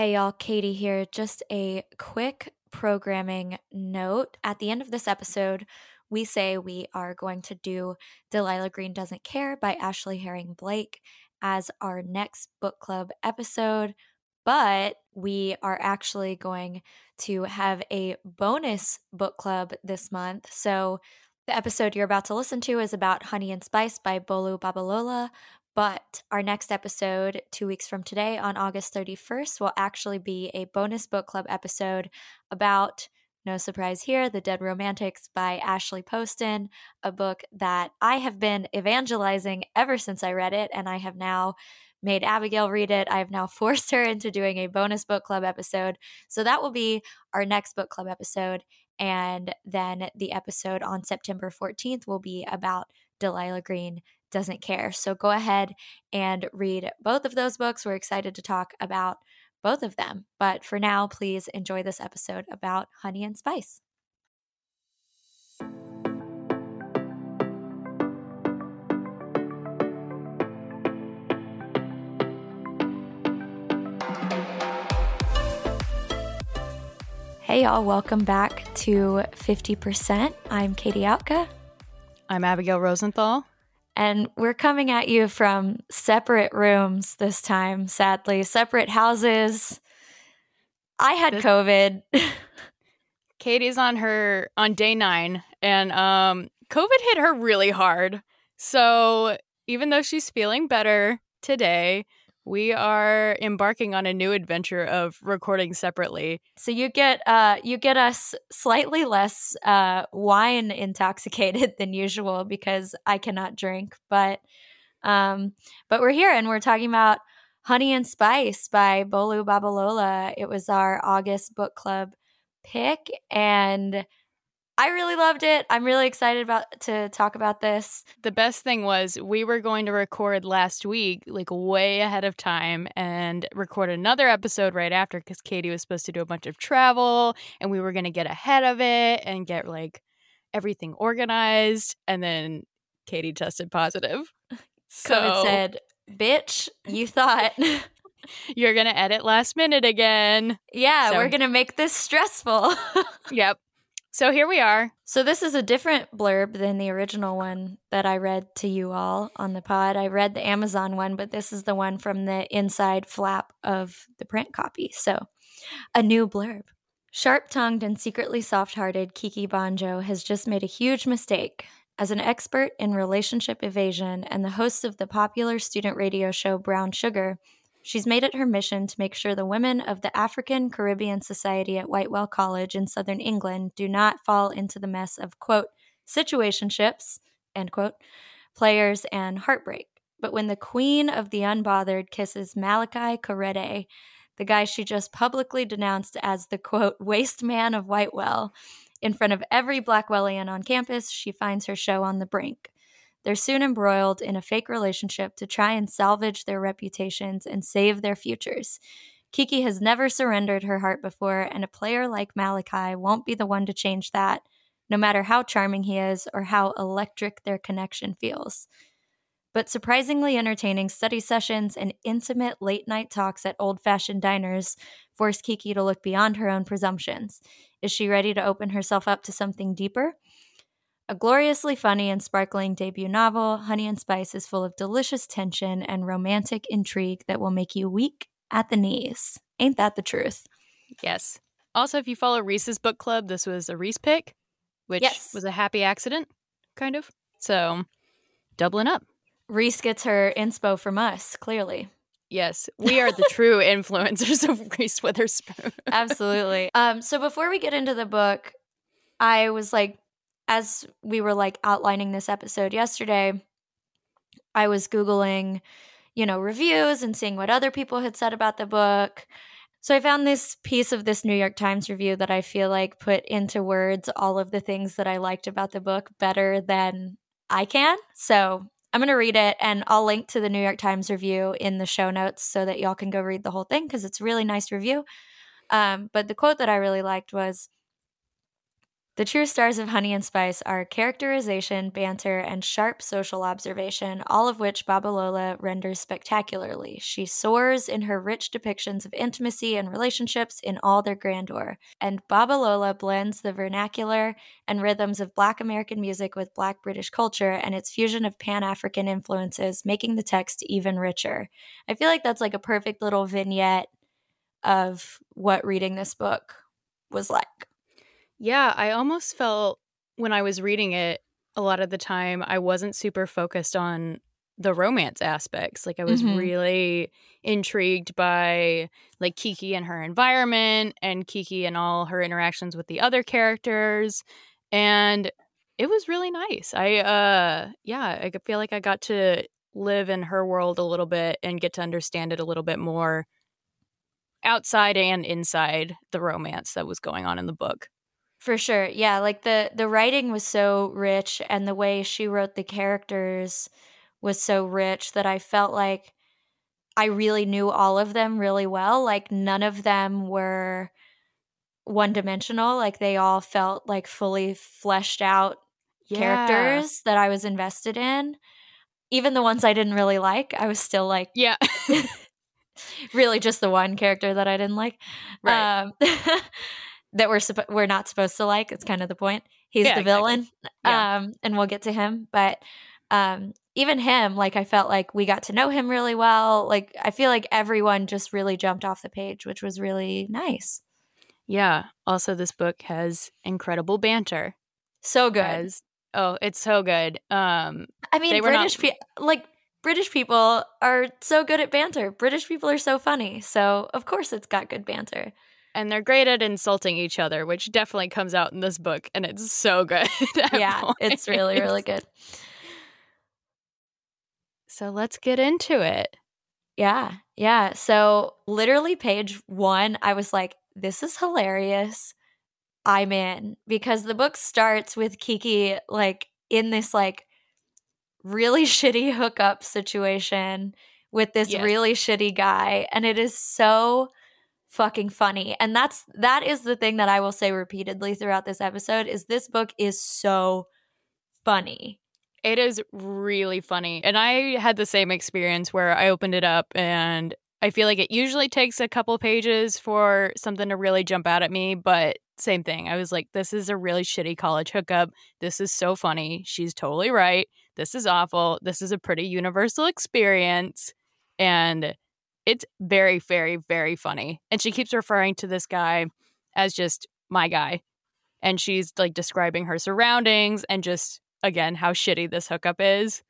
Hey y'all, Katey here. Just a quick programming note. At the end of this episode, we say we are going to do Delilah Green Doesn't Care by Ashley Herring Blake as our next book club episode, but we are actually going to have a bonus book club this month. So the episode you're about to listen to is about Honey and Spice by Bolu Babalola, but our next episode, two weeks from today on August 31st, will actually be a bonus book club episode about, no surprise here, The Dead Romantics by Ashley Poston, a book that I have been evangelizing ever since I read it. And I have now made Abigail read it. I have now forced her into doing a bonus book club episode. So that will be our next book club episode. And then the episode on September 14th will be about Delilah Green doesn't care. So go ahead and read both of those books. We're excited to talk about both of them. But for now, please enjoy this episode about honey and spice. Hey, y'all, welcome back to 50%. I'm Katey Outka. I'm Abigail Rosenthal. And we're coming at you from separate rooms this time, sadly, separate houses. I had COVID. Katey's on her on day nine, and um, COVID hit her really hard. So even though she's feeling better today, we are embarking on a new adventure of recording separately. So you get uh you get us slightly less uh wine intoxicated than usual because I cannot drink, but um but we're here and we're talking about Honey and Spice by Bolu Babalola. It was our August book club pick and I really loved it. I'm really excited about to talk about this. The best thing was we were going to record last week, like way ahead of time, and record another episode right after because Katey was supposed to do a bunch of travel, and we were going to get ahead of it and get like everything organized. And then Katey tested positive. So COVID said, "Bitch, you thought." You're going to edit last minute again. Yeah, so. we're going to make this stressful. yep. So here we are. So this is a different blurb than the original one that I read to you all on the pod. I read the Amazon one, but this is the one from the inside flap of the print copy. So a new blurb. Sharp tongued and secretly soft hearted Kiki Banjo has just made a huge mistake. As an expert in relationship evasion and the host of the popular student radio show Brown Sugar, She's made it her mission to make sure the women of the African Caribbean Society at Whitewell College in southern England do not fall into the mess of, quote, situationships, end quote, players, and heartbreak. But when the queen of the unbothered kisses Malakai Korede, the guy she just publicly denounced as the, quote, waste man of Whitewell, in front of every Blackwellian on campus, she finds her show on the brink. They're soon embroiled in a fake relationship to try and salvage their reputations and save their futures. Kiki has never surrendered her heart before, and a player like Malakai won't be the one to change that, no matter how charming he is or how electric their connection feels. But surprisingly entertaining study sessions and intimate late night talks at old fashioned diners force Kiki to look beyond her own presumptions. Is she ready to open herself up to something deeper? A gloriously funny and sparkling debut novel, Honey and Spice is full of delicious tension and romantic intrigue that will make you weak at the knees. Ain't that the truth? Yes. Also, if you follow Reese's book club, this was a Reese pick, which yes. was a happy accident, kind of. So, doubling up. Reese gets her inspo from us, clearly. Yes, we are the true influencers of Reese Witherspoon. Absolutely. Um, so before we get into the book, I was like as we were like outlining this episode yesterday, I was Googling, you know, reviews and seeing what other people had said about the book. So I found this piece of this New York Times review that I feel like put into words all of the things that I liked about the book better than I can. So I'm going to read it and I'll link to the New York Times review in the show notes so that y'all can go read the whole thing because it's a really nice review. Um, but the quote that I really liked was The true stars of Honey and Spice are characterization, banter, and sharp social observation, all of which Babalola renders spectacularly. She soars in her rich depictions of intimacy and relationships in all their grandeur, and Babalola blends the vernacular and rhythms of Black American music with Black British culture and its fusion of Pan African influences, making the text even richer. I feel like that's like a perfect little vignette of what reading this book was like. Yeah, I almost felt when I was reading it a lot of the time I wasn't super focused on the romance aspects. Like I was Mhm. really intrigued by like Kiki and her environment and Kiki and all her interactions with the other characters and it was really nice. I uh yeah, I feel like I got to live in her world a little bit and get to understand it a little bit more outside and inside the romance that was going on in the book. For sure. Yeah, like the the writing was so rich and the way she wrote the characters was so rich that I felt like I really knew all of them really well. Like none of them were one dimensional. Like they all felt like fully fleshed out characters that I was invested in. Even the ones I didn't really like, I was still like Yeah. really just the one character that I didn't like. Right. Um, that we're suppo- we're not supposed to like. It's kind of the point. He's Yeah, the exactly. villain. Yeah. Um, and we'll get to him, but um even him, like I felt like we got to know him really well. Like I feel like everyone just really jumped off the page, which was really nice. Yeah. Also, this book has incredible banter. So good. As oh, it's so good. Um, I mean, were not- British like British people are so good at banter. British people are so funny. So, of course it's got good banter. And they're great at insulting each other, which definitely comes out in this book, and it's so good. yeah, it's really really good. So let's get into it. Yeah. Yeah. So, literally, page one, I was like, this is hilarious. I'm in because the book starts with Kiki like in this like really shitty hookup situation with this Yes. really shitty guy. And it is so fucking funny. And that's that is the thing that I will say repeatedly throughout this episode is this book is so funny. It is really funny. And I had the same experience where I opened it up and I feel like it usually takes a couple pages for something to really jump out at me, but same thing. I was like, this is a really shitty college hookup. This is so funny. She's totally right. This is awful. This is a pretty universal experience. And it's very, very, very funny. And she keeps referring to this guy as just my guy. And she's like describing her surroundings and just, again, how shitty this hookup is.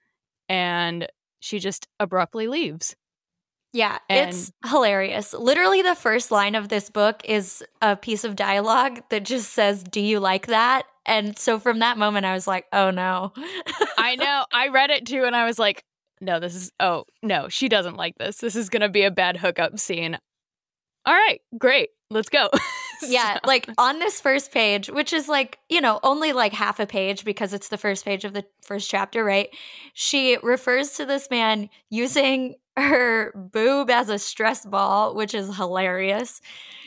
And she just abruptly leaves. Yeah, it's hilarious. Literally, the first line of this book is a piece of dialogue that just says, Do you like that? And so from that moment, I was like, Oh no. I know. I read it too and I was like, no, this is, oh, no, she doesn't like this. This is going to be a bad hookup scene. All right, great. Let's go. yeah, So- like on this first page, which is like, you know, only like half a page because it's the first page of the first chapter, right? She refers to this man using her boob as a stress ball, which is hilarious.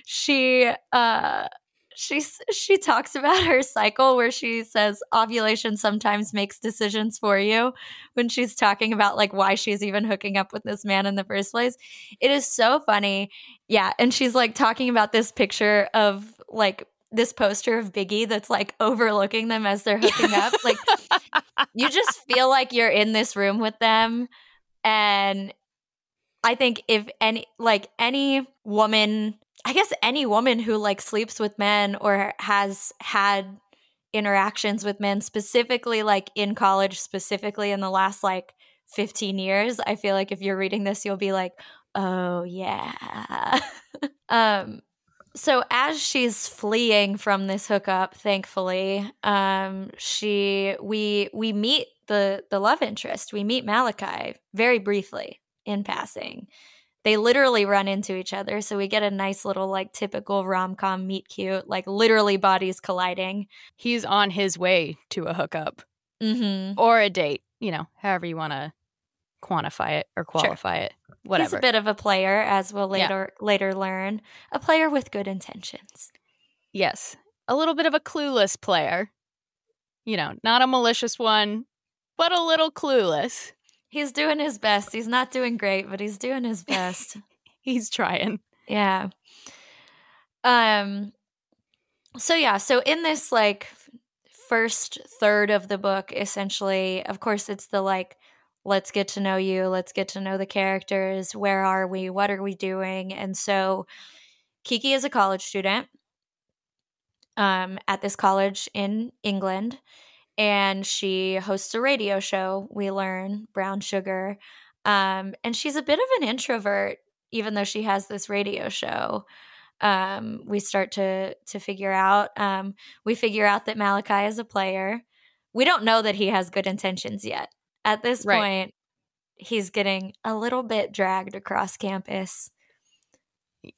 She uh she she talks about her cycle where she says ovulation sometimes makes decisions for you when she's talking about like why she's even hooking up with this man in the first place. It is so funny. Yeah, and she's like talking about this picture of like this poster of Biggie that's like overlooking them as they're hooking up. Like you just feel like you're in this room with them and I think if any like any woman, I guess any woman who like sleeps with men or has had interactions with men specifically like in college specifically in the last like 15 years, I feel like if you're reading this you'll be like, "Oh yeah." um so as she's fleeing from this hookup thankfully um she we we meet the the love interest we meet malakai very briefly in passing they literally run into each other so we get a nice little like typical rom-com meet cute like literally bodies colliding He's on his way to a hookup mm-hmm or a date, you know, however you want to quantify it or qualify it. Whatever. He's a bit of a player as we'll Yeah. later later learn a player with good intentions yes. a little bit of a clueless player. You know, not a malicious one, but a little clueless. He's doing his best. He's not doing great, but he's doing his best. He's trying. Yeah. Um so yeah, so in this like first third of the book essentially, of course it's the like let's get to know you, let's get to know the characters, where are we, what are we doing? And so Kiki is a college student um at this college in England and she hosts a radio show, we learn, Brown Sugar. Um and she's a bit of an introvert even though she has this radio show um, we start to to figure out um, we figure out that malakai is a player we don't know that he has good intentions yet at this right. point he's getting a little bit dragged across campus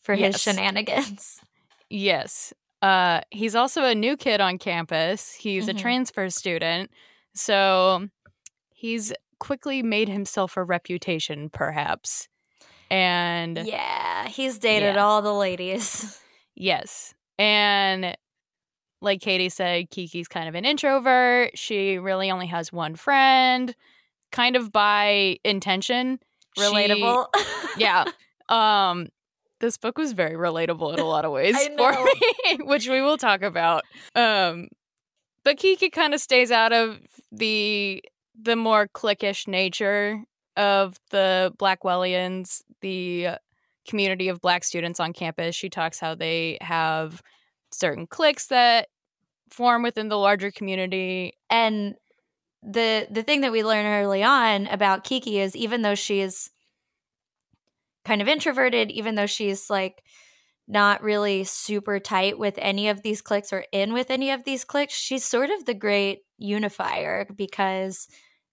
for yes. his shenanigans yes uh, he's also a new kid on campus he's mm-hmm. a transfer student so he's quickly made himself a reputation perhaps and yeah, he's dated yeah. all the ladies. Yes. And like Katey said, Kiki's kind of an introvert. She really only has one friend, kind of by intention. Relatable. She, yeah. Um this book was very relatable in a lot of ways for me, which we will talk about. Um but Kiki kind of stays out of the the more cliquish nature of the Blackwellians, the community of black students on campus. She talks how they have certain cliques that form within the larger community. And the the thing that we learn early on about Kiki is even though she's kind of introverted, even though she's like not really super tight with any of these cliques or in with any of these cliques, she's sort of the great unifier because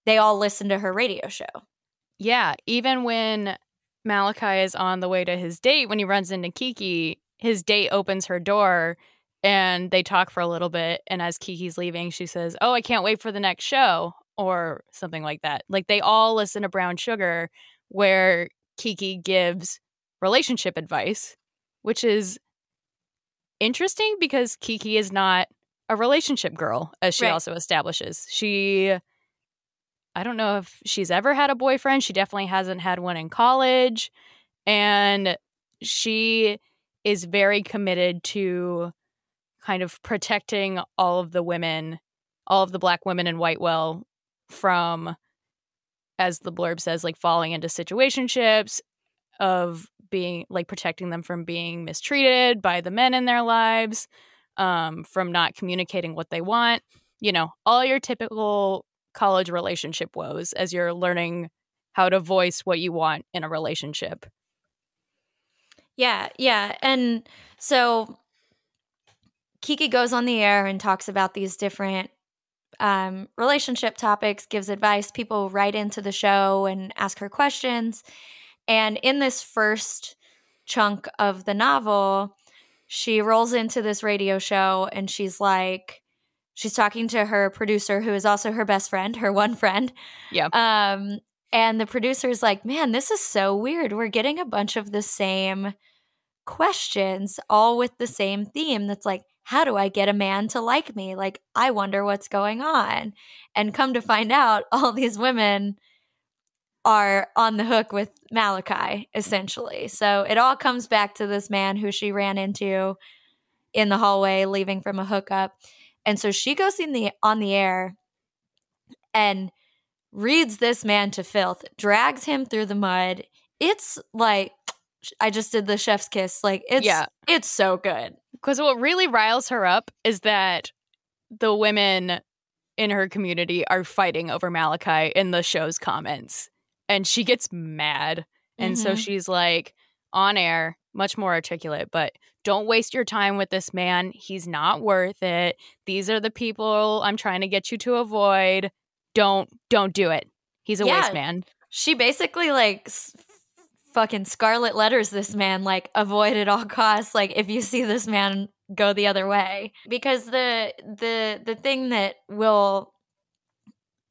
they all listen to her radio show. Yeah, even when Malakai is on the way to his date, when he runs into Kiki, his date opens her door and they talk for a little bit. And as Kiki's leaving, she says, Oh, I can't wait for the next show, or something like that. Like they all listen to Brown Sugar, where Kiki gives relationship advice, which is interesting because Kiki is not a relationship girl, as she right. also establishes. She I don't know if she's ever had a boyfriend. She definitely hasn't had one in college. And she is very committed to kind of protecting all of the women, all of the black women in Whitewell from, as the blurb says, like falling into situationships, of being like protecting them from being mistreated by the men in their lives, um, from not communicating what they want. You know, all your typical college relationship woes as you're learning how to voice what you want in a relationship. Yeah, yeah. And so Kiki goes on the air and talks about these different um, relationship topics, gives advice. People write into the show and ask her questions. And in this first chunk of the novel, she rolls into this radio show and she's like, she's talking to her producer who is also her best friend her one friend yeah um and the producer is like man this is so weird we're getting a bunch of the same questions all with the same theme that's like how do i get a man to like me like i wonder what's going on and come to find out all these women are on the hook with malachi essentially so it all comes back to this man who she ran into in the hallway leaving from a hookup and so she goes in the on the air and reads this man to filth, drags him through the mud. It's like I just did the chef's kiss. Like it's yeah. it's so good. Because what really riles her up is that the women in her community are fighting over Malakai in the show's comments. And she gets mad. And mm-hmm. so she's like on air, much more articulate, but don't waste your time with this man. He's not worth it. These are the people I'm trying to get you to avoid. Don't don't do it. He's a yeah, waste man. She basically like fucking scarlet letters this man like avoid at all costs like if you see this man go the other way because the the the thing that will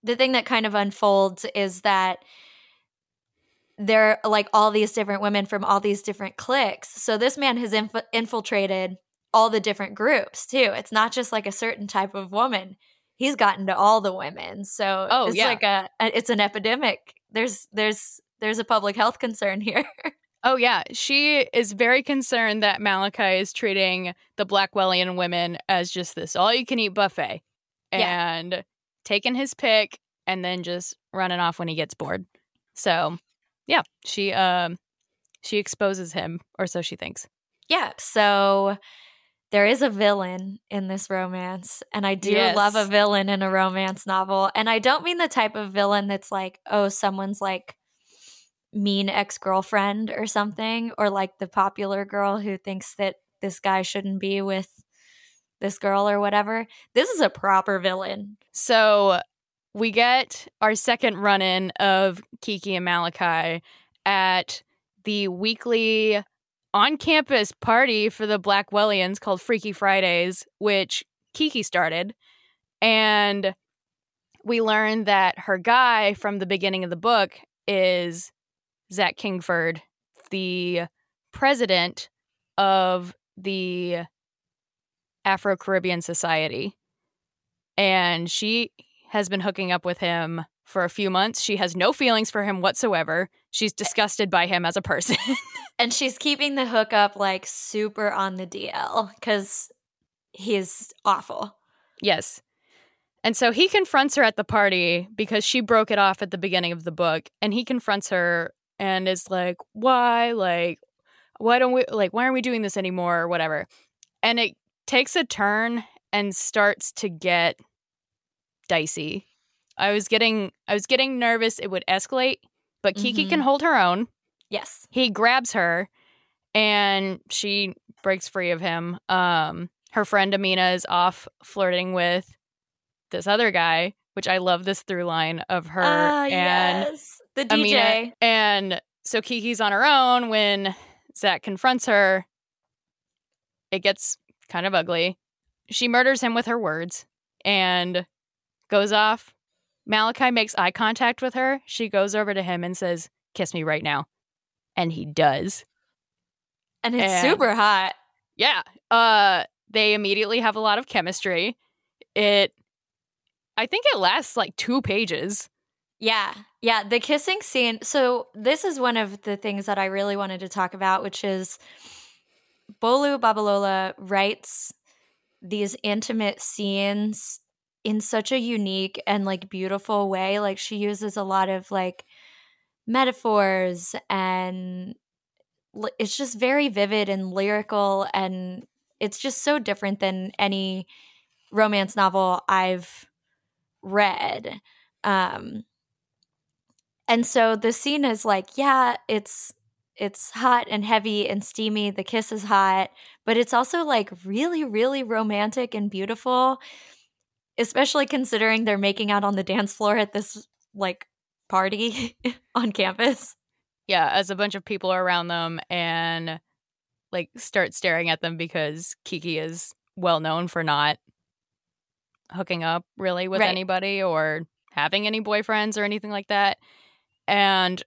the thing that kind of unfolds is that there are like all these different women from all these different cliques. So this man has inf- infiltrated all the different groups too. It's not just like a certain type of woman. He's gotten to all the women. So Oh, it's yeah. like a, a it's an epidemic. There's there's there's a public health concern here. Oh yeah, she is very concerned that Malakai is treating the Blackwellian women as just this all-you-can-eat buffet, Yeah. and taking his pick, and then just running off when he gets bored. So, yeah, she um she exposes him, or so she thinks. yeah. So there is a villain in this romance, and I do Yes. love a villain in a romance novel. And I don't mean the type of villain that's like, oh, someone's like mean ex girlfriend or something, or like the popular girl who thinks that this guy shouldn't be with this girl or whatever. This is a proper villain. So we get our second run in of Kiki and Malakai at the weekly on campus party for the Blackwellians called Freaky Fridays, which Kiki started. And we learn that her guy from the beginning of the book is Zach Kingford, the president of the Afro Caribbean Society. And she has been hooking up with him for a few months. She has no feelings for him whatsoever. She's disgusted by him as a person. And she's keeping the hookup like super on the DL because he's awful. yes. And so he confronts her at the party because she broke it off at the beginning of the book. And he confronts her and is like, why? Like, why don't we, like, why aren't we doing this anymore or whatever? And it takes a turn and starts to get dicey. I was getting, I was getting nervous it would escalate, but Kiki Mhm. can hold her own. Yes. he grabs her and she breaks free of him um her friend amina is off flirting with this other guy which i love this through line of her Ah, and yes. The DJ. amina and so kiki's on her own when zach confronts her it gets kind of ugly she murders him with her words and goes off malakai makes eye contact with her she goes over to him and says kiss me right now and he does and it's and- super hot. yeah. Uh they immediately have a lot of chemistry. It I think it lasts like 2 pages. Yeah. Yeah. The kissing scene. So, this is one of the things that I really wanted to talk about, which is Bolu Babalola writes these intimate scenes in such a unique and like beautiful way. Like, she uses a lot of like metaphors and it's just very vivid and lyrical. And it's just so different than any romance novel I've read. Um, and so the scene is like, yeah, it's it's hot and heavy and steamy. The kiss is hot, but it's also like really, really romantic and beautiful, especially considering they're making out on the dance floor at this like party on campus. Yeah, as a bunch of people are around them and like start staring at them because Kiki is well known for not hooking up really with Right. anybody or having any boyfriends or anything like that. And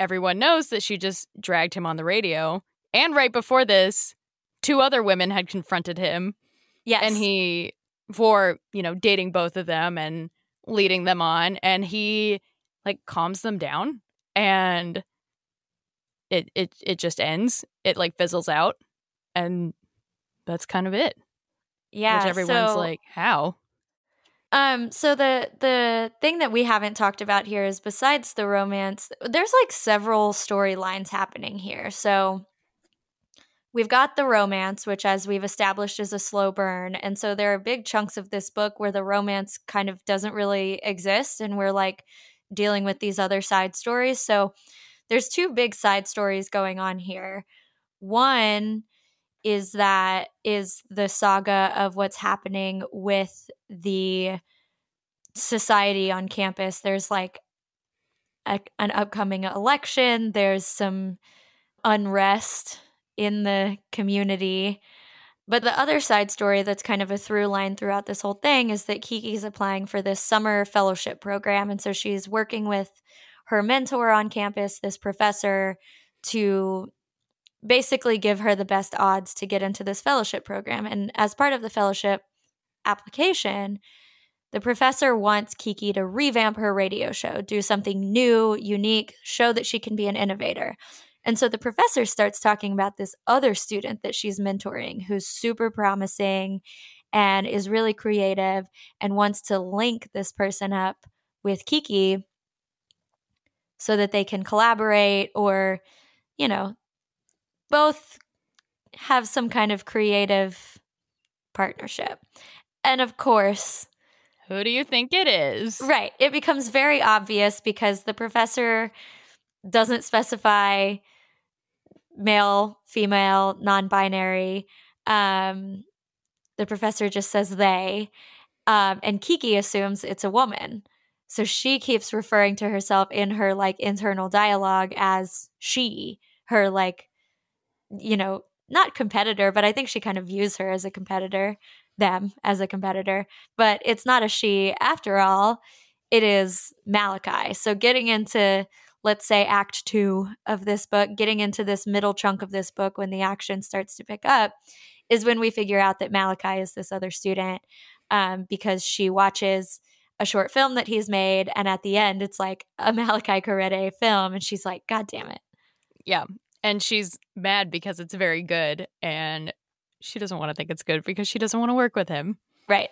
everyone knows that she just dragged him on the radio. And right before this, two other women had confronted him. Yes. and he for you know dating both of them and leading them on and he like calms them down. And it it it just ends. It like fizzles out. And that's kind of it. Yeah, which everyone's so- like how Um, so the the thing that we haven't talked about here is besides the romance, there's like several storylines happening here. So we've got the romance, which as we've established is a slow burn. And so there are big chunks of this book where the romance kind of doesn't really exist and we're like dealing with these other side stories. So there's two big side stories going on here. One is that is the saga of what's happening with the society on campus. There's like a, an upcoming election, there's some unrest in the community. But the other side story that's kind of a through line throughout this whole thing is that Kiki's applying for this summer fellowship program. And so she's working with her mentor on campus, this professor, to basically give her the best odds to get into this fellowship program. And as part of the fellowship application, the professor wants Kiki to revamp her radio show, do something new, unique, show that she can be an innovator. And so the professor starts talking about this other student that she's mentoring who's super promising and is really creative and wants to link this person up with Kiki so that they can collaborate or, you know, both have some kind of creative partnership. And of course, who do you think it is? Right. It becomes very obvious because the professor doesn't specify male, female, non binary. Um, the professor just says they. Um, and Kiki assumes it's a woman. So she keeps referring to herself in her like internal dialogue as she, her like, you know, not competitor, but I think she kind of views her as a competitor, them as a competitor. But it's not a she after all. It is Malakai. So getting into, let's say, act two of this book, getting into this middle chunk of this book when the action starts to pick up, is when we figure out that Malakai is this other student um, because she watches a short film that he's made. And at the end, it's like a Malakai Korede film. And she's like, God damn it. Yeah. And she's mad because it's very good. And she doesn't want to think it's good because she doesn't want to work with him. Right.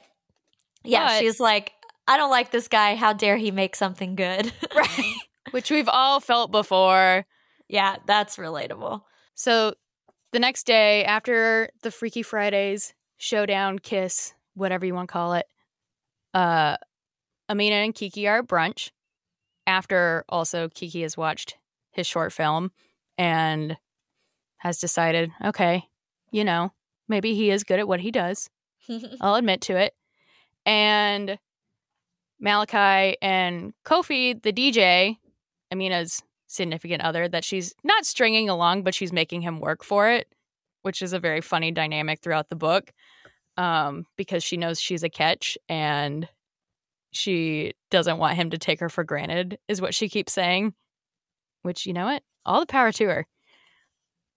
Yeah. But, she's like, I don't like this guy. How dare he make something good? right. Which we've all felt before. Yeah, that's relatable. So the next day, after the Freaky Fridays showdown, kiss, whatever you want to call it, uh, Amina and Kiki are at brunch after also Kiki has watched his short film and has decided, okay, you know, maybe he is good at what he does. I'll admit to it. And Malakai and Kofi, the DJ, Amina's significant other, that she's not stringing along, but she's making him work for it, which is a very funny dynamic throughout the book um, because she knows she's a catch and she doesn't want him to take her for granted, is what she keeps saying. Which, you know what? All the power to her.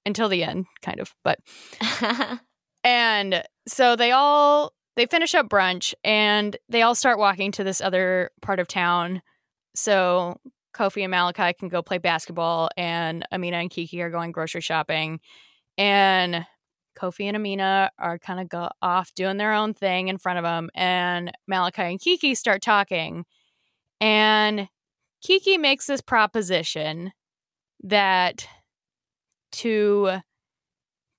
Until the end, kind of. But and so they all they finish up brunch and they all start walking to this other part of town. So Kofi and Malakai can go play basketball and Amina and Kiki are going grocery shopping. And Kofi and Amina are kind of go off doing their own thing in front of them, and Malakai and Kiki start talking. And Kiki makes this proposition that to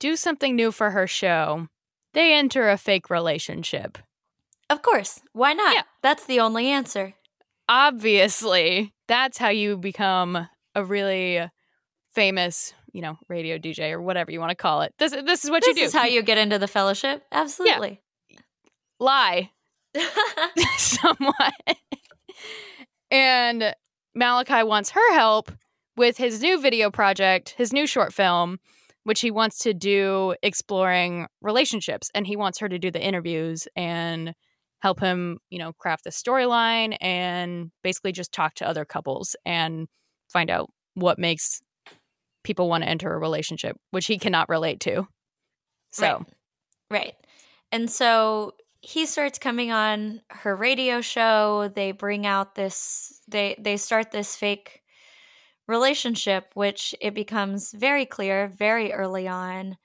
do something new for her show, they enter a fake relationship. Of course. Why not? Yeah. That's the only answer. Obviously, that's how you become a really famous you know, radio DJ or whatever you want to call it. This this is what this you do. This is how you get into the fellowship. Absolutely. Yeah. Lie. Somewhat. and Malakai wants her help with his new video project, his new short film, which he wants to do exploring relationships. And he wants her to do the interviews and help him, you know, craft the storyline and basically just talk to other couples and find out what makes people want to enter a relationship, which he cannot relate to. So, right. right. And so he starts coming on her radio show. They bring out this they they start this fake relationship which it becomes very clear very early on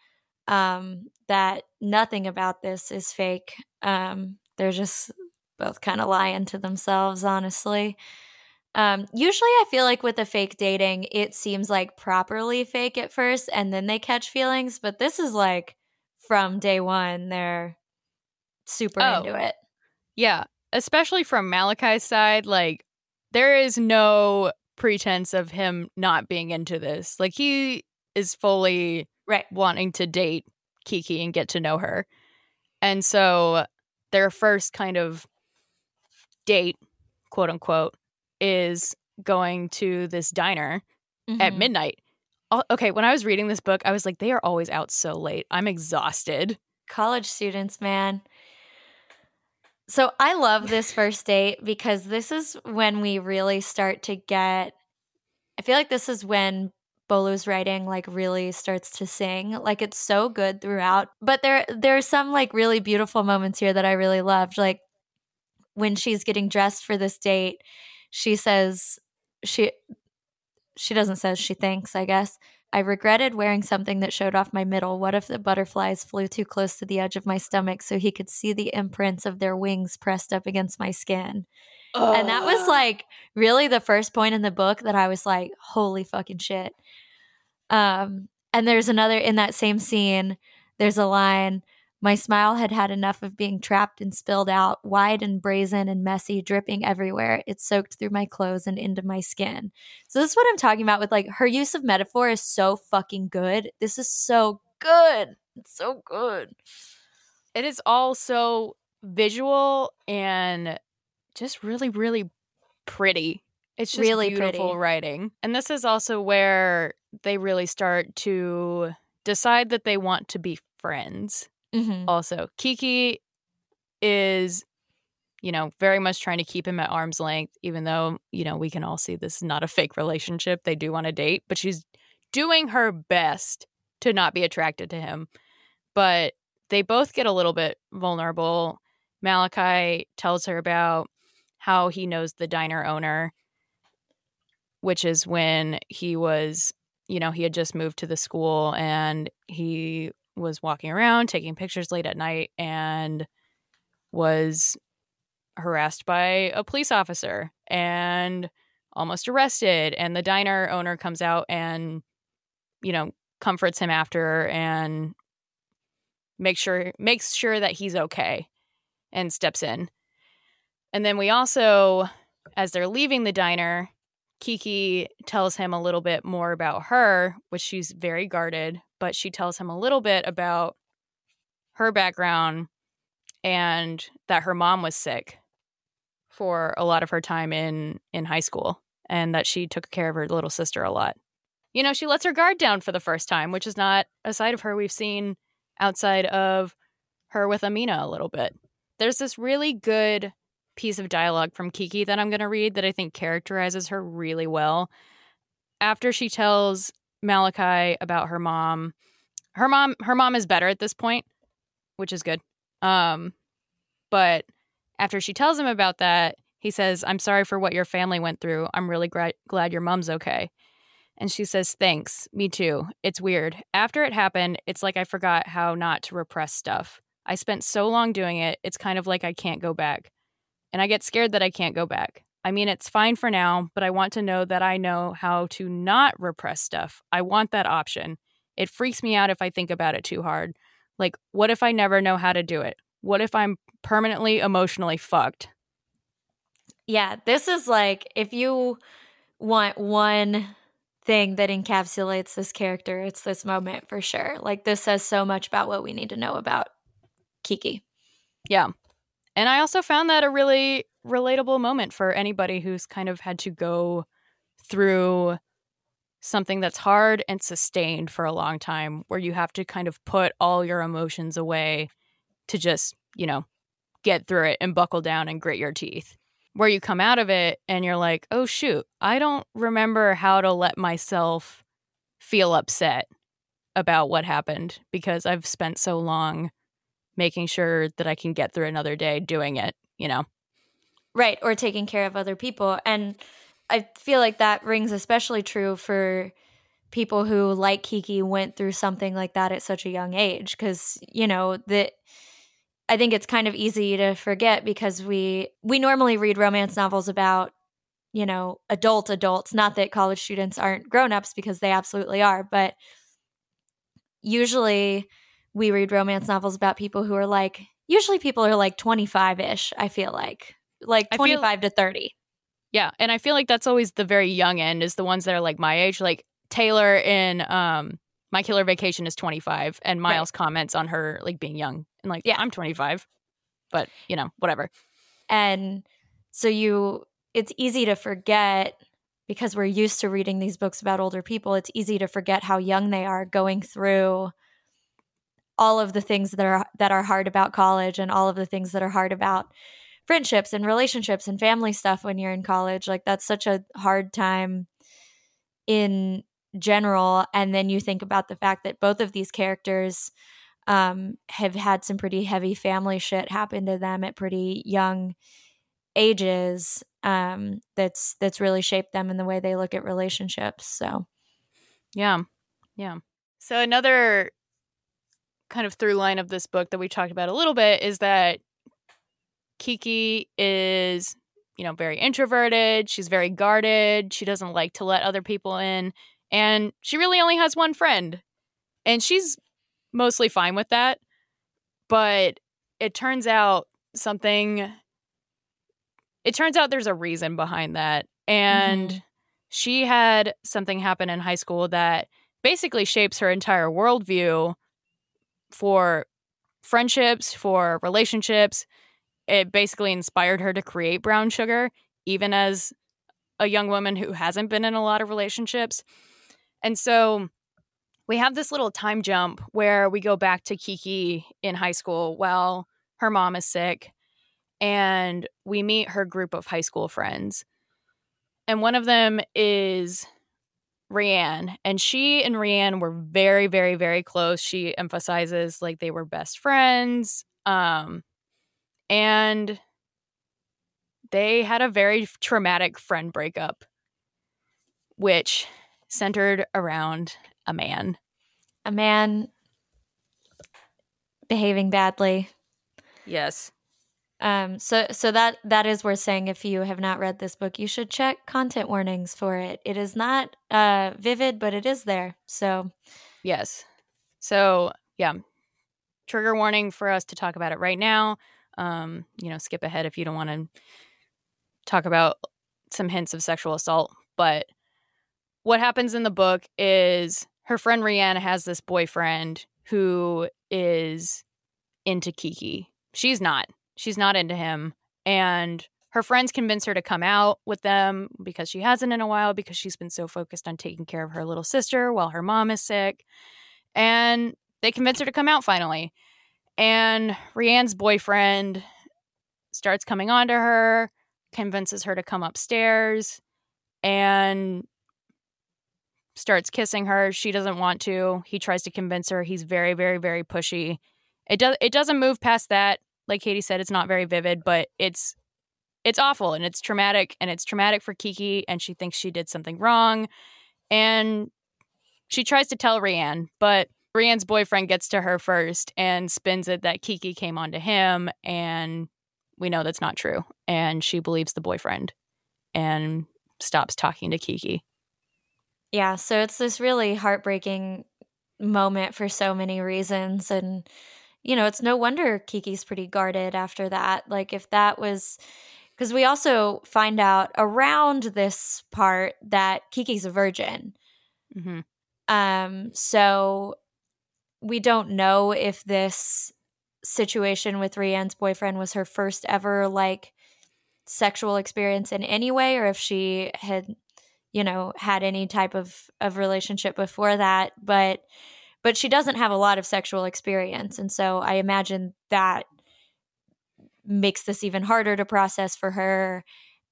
um that nothing about this is fake. Um they're just both kind of lying to themselves honestly. Um, usually, I feel like with a fake dating, it seems like properly fake at first and then they catch feelings. But this is like from day one, they're super oh, into it. Yeah. Especially from Malakai's side, like, there is no pretense of him not being into this. Like, he is fully right. wanting to date Kiki and get to know her. And so their first kind of date, quote unquote, is going to this diner mm-hmm. at midnight. Okay, when I was reading this book, I was like, they are always out so late. I'm exhausted. College students, man. So I love this first date because this is when we really start to get. I feel like this is when Bolu's writing like really starts to sing. Like it's so good throughout. But there there are some like really beautiful moments here that I really loved. Like when she's getting dressed for this date, she says she she doesn't say she thinks, I guess. I regretted wearing something that showed off my middle. What if the butterflies flew too close to the edge of my stomach so he could see the imprints of their wings pressed up against my skin? And that was like really the first point in the book that I was like, holy fucking shit. Um, and there's another in that same scene, there's a line my smile had had enough of being trapped and spilled out, wide and brazen and messy, dripping everywhere. It soaked through my clothes and into my skin. So, this is what I'm talking about with like her use of metaphor is so fucking good. This is so good. It's so good. It is all so visual and just really, really pretty. It's just Really beautiful pretty. writing. And this is also where they really start to decide that they want to be friends. Mm-hmm. Also, Kiki is, you know, very much trying to keep him at arm's length, even though, you know, we can all see this is not a fake relationship. They do want to date, but she's doing her best to not be attracted to him. But they both get a little bit vulnerable. Malakai tells her about how he knows the diner owner, which is when he was, you know, he had just moved to the school and he was walking around taking pictures late at night and was harassed by a police officer and almost arrested and the diner owner comes out and you know comforts him after and makes sure makes sure that he's okay and steps in. And then we also as they're leaving the diner Kiki tells him a little bit more about her, which she's very guarded, but she tells him a little bit about her background and that her mom was sick for a lot of her time in in high school and that she took care of her little sister a lot. You know, she lets her guard down for the first time, which is not a side of her we've seen outside of her with Amina a little bit. There's this really good piece of dialogue from Kiki that I'm going to read that I think characterizes her really well. After she tells Malakai about her mom, her mom her mom is better at this point, which is good. Um but after she tells him about that, he says, "I'm sorry for what your family went through. I'm really gra- glad your mom's okay." And she says, "Thanks. Me too. It's weird. After it happened, it's like I forgot how not to repress stuff. I spent so long doing it, it's kind of like I can't go back and I get scared that I can't go back. I mean, it's fine for now, but I want to know that I know how to not repress stuff. I want that option. It freaks me out if I think about it too hard. Like, what if I never know how to do it? What if I'm permanently emotionally fucked? Yeah, this is like if you want one thing that encapsulates this character, it's this moment for sure. Like this says so much about what we need to know about Kiki. Yeah. And I also found that a really relatable moment for anybody who's kind of had to go through something that's hard and sustained for a long time, where you have to kind of put all your emotions away to just, you know, get through it and buckle down and grit your teeth. Where you come out of it and you're like, oh, shoot, I don't remember how to let myself feel upset about what happened because I've spent so long making sure that I can get through another day doing it, you know? Right. Or taking care of other people. And I feel like that rings especially true for people who, like Kiki, went through something like that at such a young age. Because, you know, that. I think it's kind of easy to forget because we we normally read romance novels about you know adult adults not that college students aren't grown-ups because they absolutely are but usually we read romance novels about people who are like usually people are like 25ish i feel like like I feel- 25 to 30 Yeah. And I feel like that's always the very young end is the ones that are like my age. Like Taylor in um My Killer Vacation is 25 and Right. Myles comments on her like being young and like, Yeah. I'm 25. But, you know, whatever. and so you it's easy to forget because we're used to reading these books about older people it's easy to forget how young they are going through all of the things that are that are hard about college and all of the things that are hard about friendships and relationships and family stuff when you're in college like that's such a hard time in general. And then you think about the fact that both of these characters um, have had some pretty heavy family shit happen to them at pretty young ages. Um, that's that's really shaped them in the way they look at relationships. So, yeah, yeah. So another kind of through line of this book that we talked about a little bit is that Kiki is, you know, very introverted. She's very guarded. She doesn't like to let other people in. And she really only has one friend. And she's mostly fine with that. But it turns out something, it turns out there's a reason behind that. And mm-hmm. she had something happen in high school that basically shapes her entire worldview for friendships, for relationships. It basically inspired her to create Brown Sugar, even as a young woman who hasn't been in a lot of relationships. And so we have this little time jump where we go back to Kiki in high school while her mom is sick and we meet her group of high school friends. And one of them is Rianne, and she and Rianne were very, very, very close. She emphasizes like they were best friends. Um, and they had a very traumatic friend breakup, which centered around a man. A man behaving badly. Yes. Um, so so that that is worth saying. If you have not read this book, you should check content warnings for it. It is not uh, vivid, but it is there. So yes. So yeah, trigger warning for us to talk about it right now. Um, you know, skip ahead if you don't want to talk about some hints of sexual assault. But what happens in the book is her friend Rianne has this boyfriend who is into Kiki. She's not she's not into him. And her friends convince her to come out with them because she hasn't in a while because she's been so focused on taking care of her little sister while her mom is sick. And they convince her to come out finally. And Rianne's boyfriend starts coming on to her, convinces her to come upstairs, and starts kissing her. She doesn't want to. He tries to convince her. He's very, very, very pushy. It does it doesn't move past that like Katey said, it's not very vivid, but it's it's awful and it's traumatic and it's traumatic for Kiki and she thinks she did something wrong. And she tries to tell Rianne, but Rianne's boyfriend gets to her first and spins it that Kiki came onto him and we know that's not true. And she believes the boyfriend and stops talking to Kiki. Yeah, so it's this really heartbreaking moment for so many reasons and you know, it's no wonder Kiki's pretty guarded after that. Like, if that was because we also find out around this part that Kiki's a virgin. Mm-hmm. Um, so we don't know if this situation with Rianne's boyfriend was her first ever like sexual experience in any way, or if she had, you know, had any type of of relationship before that. But but she doesn't have a lot of sexual experience. And so I imagine that makes this even harder to process for her.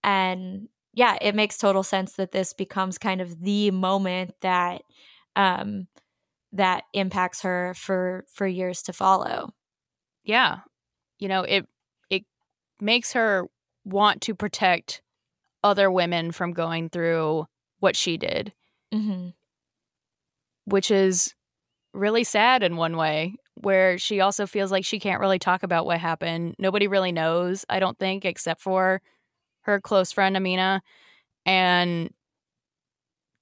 And yeah, it makes total sense that this becomes kind of the moment that um that impacts her for for years to follow. Yeah. You know, it it makes her want to protect other women from going through what she did. Mm-hmm. Which is really sad in one way where she also feels like she can't really talk about what happened. Nobody really knows, I don't think, except for her close friend Amina. And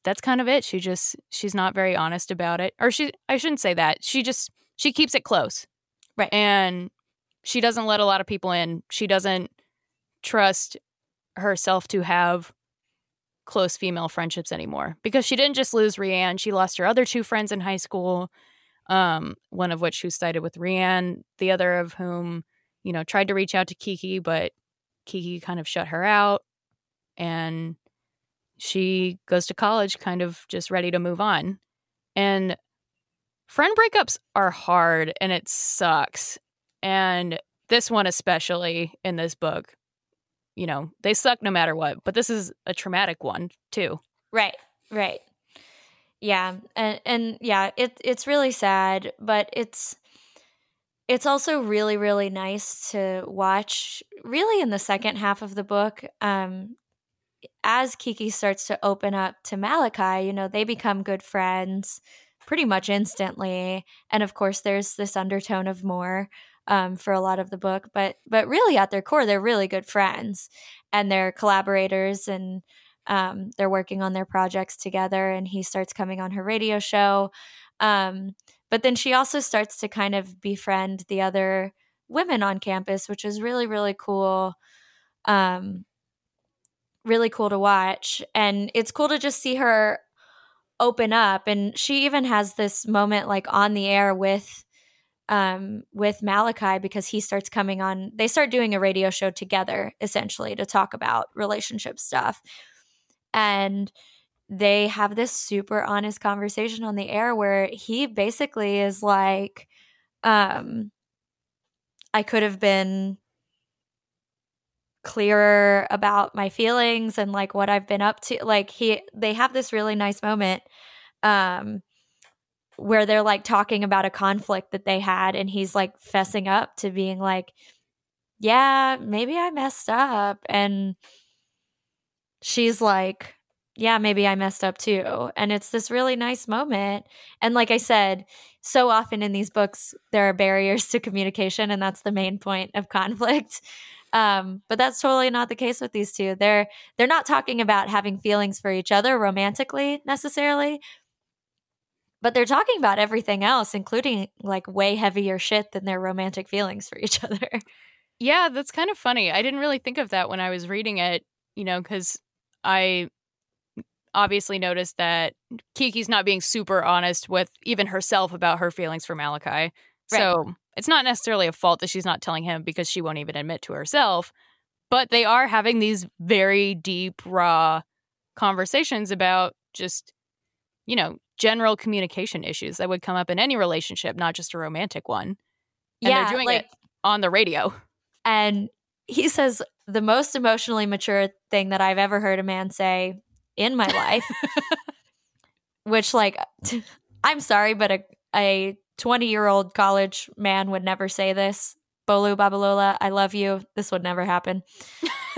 that's kind of it. She just she's not very honest about it. Or she I shouldn't say that. She just she keeps it close. Right. And she doesn't let a lot of people in. She doesn't trust herself to have close female friendships anymore because she didn't just lose Rianne, she lost her other two friends in high school. Um, one of which who sided with Rianne, the other of whom, you know, tried to reach out to Kiki, but Kiki kind of shut her out. And she goes to college kind of just ready to move on. And friend breakups are hard and it sucks. And this one, especially in this book, you know, they suck no matter what. But this is a traumatic one too. Right, right. Yeah, and and yeah, it it's really sad, but it's it's also really really nice to watch really in the second half of the book um as Kiki starts to open up to Malakai, you know, they become good friends pretty much instantly. And of course, there's this undertone of more um, for a lot of the book, but but really at their core, they're really good friends and they're collaborators and um, they're working on their projects together. And he starts coming on her radio show. Um, but then she also starts to kind of befriend the other women on campus, which is really, really cool. Um, really cool to watch. And it's cool to just see her open up. And she even has this moment like on the air with um with Malakai because he starts coming on they start doing a radio show together essentially to talk about relationship stuff. And they have this super honest conversation on the air where he basically is like um I could have been clearer about my feelings and like what I've been up to like he they have this really nice moment um where they're like talking about a conflict that they had and he's like fessing up to being like yeah maybe I messed up and she's like yeah, maybe I messed up too. And it's this really nice moment. And like I said, so often in these books, there are barriers to communication, and that's the main point of conflict. Um, but that's totally not the case with these two. They're they're not talking about having feelings for each other romantically necessarily, but they're talking about everything else, including like way heavier shit than their romantic feelings for each other. Yeah, that's kind of funny. I didn't really think of that when I was reading it, you know, because I obviously noticed that Kiki's not being super honest with even herself about her feelings for Malakai. Right. So it's not necessarily a fault that she's not telling him because she won't even admit to herself. But they are having these very deep, raw conversations about just, you know, general communication issues that would come up in any relationship, not just a romantic one. And yeah, they're doing like, it on the radio. And he says the most emotionally mature thing that I've ever heard a man say in my life. which, like, I'm sorry, but a, a 20 year old college man would never say this. Bolu Babalola, I love you. This would never happen.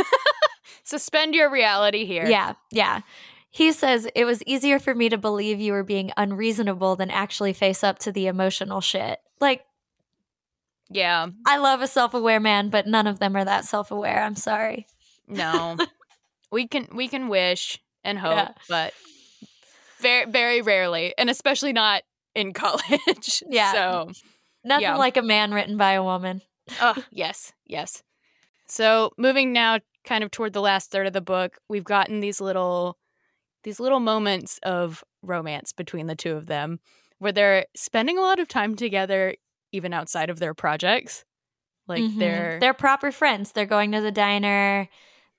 Suspend your reality here. Yeah, yeah. He says, It was easier for me to believe you were being unreasonable than actually face up to the emotional shit. Like, yeah. I love a self aware man, but none of them are that self aware. I'm sorry. No. we can we can wish and hope, yeah. but very very rarely, and especially not in college. Yeah. So nothing yeah. like a man written by a woman. oh yes, yes. So moving now, kind of toward the last third of the book, we've gotten these little these little moments of romance between the two of them, where they're spending a lot of time together, even outside of their projects. Like mm-hmm. they're they're proper friends. They're going to the diner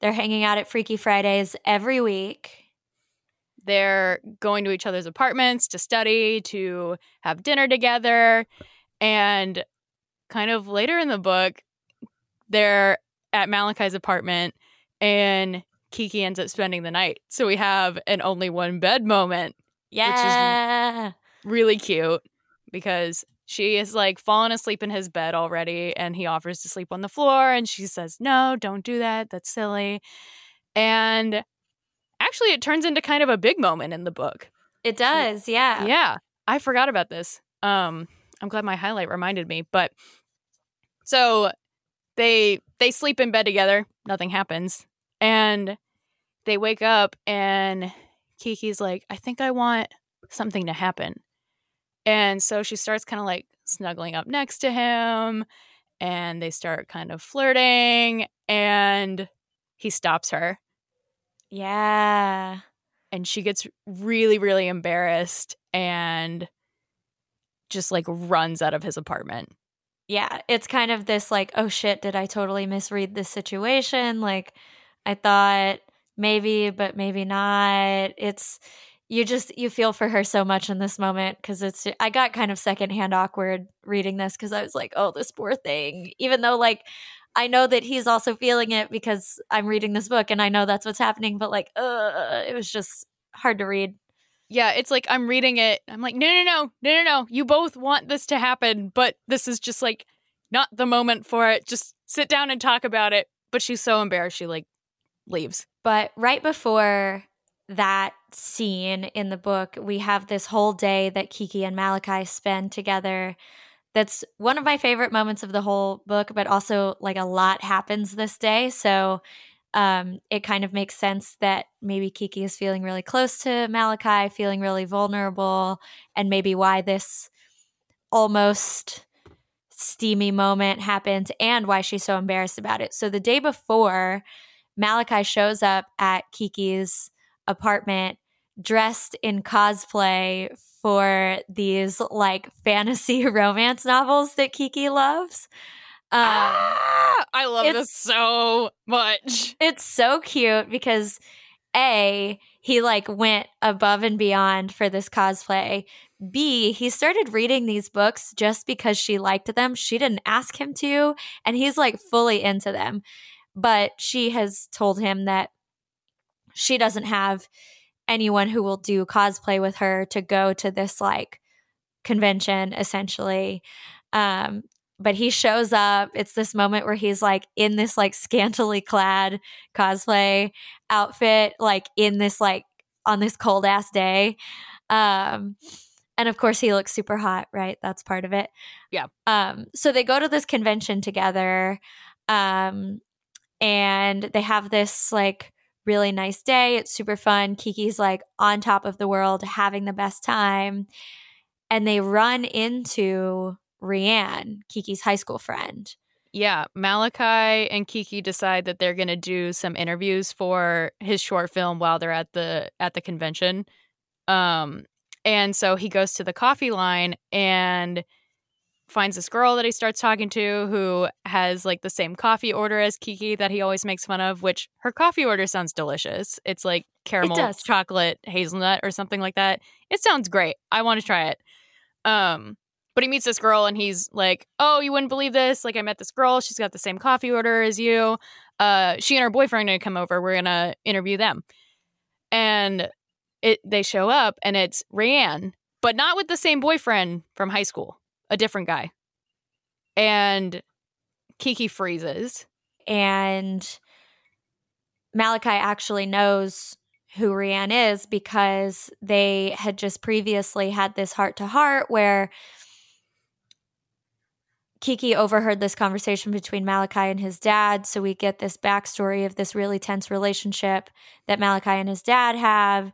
they're hanging out at Freaky Fridays every week. They're going to each other's apartments to study, to have dinner together. And kind of later in the book, they're at Malakai's apartment and Kiki ends up spending the night. So we have an only one bed moment. Yeah. Which is really cute because she is like fallen asleep in his bed already and he offers to sleep on the floor and she says no don't do that that's silly and actually it turns into kind of a big moment in the book. It does yeah. Yeah i forgot about this. Um i'm glad my highlight reminded me but so they they sleep in bed together nothing happens and they wake up and kiki's like i think i want something to happen. And so she starts kind of like snuggling up next to him and they start kind of flirting and he stops her. Yeah. And she gets really, really embarrassed and just like runs out of his apartment. Yeah. It's kind of this like, oh shit, did I totally misread this situation? Like, I thought maybe, but maybe not. It's you just you feel for her so much in this moment because it's i got kind of secondhand awkward reading this because i was like oh this poor thing even though like i know that he's also feeling it because i'm reading this book and i know that's what's happening but like uh it was just hard to read Yeah, it's like I'm reading it. I'm like, no, no, no, no, no, no. You both want this to happen, but this is just like not the moment for it. Just sit down and talk about it. But she's so embarrassed, she like leaves. But right before that scene in the book, we have this whole day that Kiki and Malakai spend together. That's one of my favorite moments of the whole book, but also like a lot happens this day. So um, it kind of makes sense that maybe Kiki is feeling really close to Malakai, feeling really vulnerable, and maybe why this almost steamy moment happened and why she's so embarrassed about it. So the day before, Malakai shows up at Kiki's apartment dressed in cosplay for these like fantasy romance novels that Kiki loves. Um, ah, I love this so much. It's so cute because A, he like went above and beyond for this cosplay. B, he started reading these books just because she liked them. She didn't ask him to, and he's like fully into them. But she has told him that she doesn't have anyone who will do cosplay with her to go to this like convention essentially. Um but he shows up. It's this moment where he's like in this like scantily clad cosplay outfit like in this like on this cold ass day. Um and of course he looks super hot right? That's part of it. Yeah. Um so they go to this convention together um and they have this like really nice day. It's super fun. Kiki's like on top of the world, having the best time. And they run into Rianne, Kiki's high school friend. Yeah, Malakai and Kiki decide that they're going to do some interviews for his short film while they're at the at the convention. Um and so he goes to the coffee line and finds this girl that he starts talking to who has like the same coffee order as Kiki that he always makes fun of, which her coffee order sounds delicious. It's like caramel it chocolate hazelnut or something like that. It sounds great. I want to try it. Um but he meets this girl and he's like, "Oh, you wouldn't believe this. Like I met this girl. She's got the same coffee order as you. Uh she and her boyfriend are going to come over. We're going to interview them." And it they show up and it's Rianne, but not with the same boyfriend from high school a different guy. And Kiki freezes. And Malakai actually knows who Rianne is because they had just previously had this heart to heart where Kiki overheard this conversation between Malakai and his dad. So we get this backstory of this really tense relationship that Malakai and his dad have.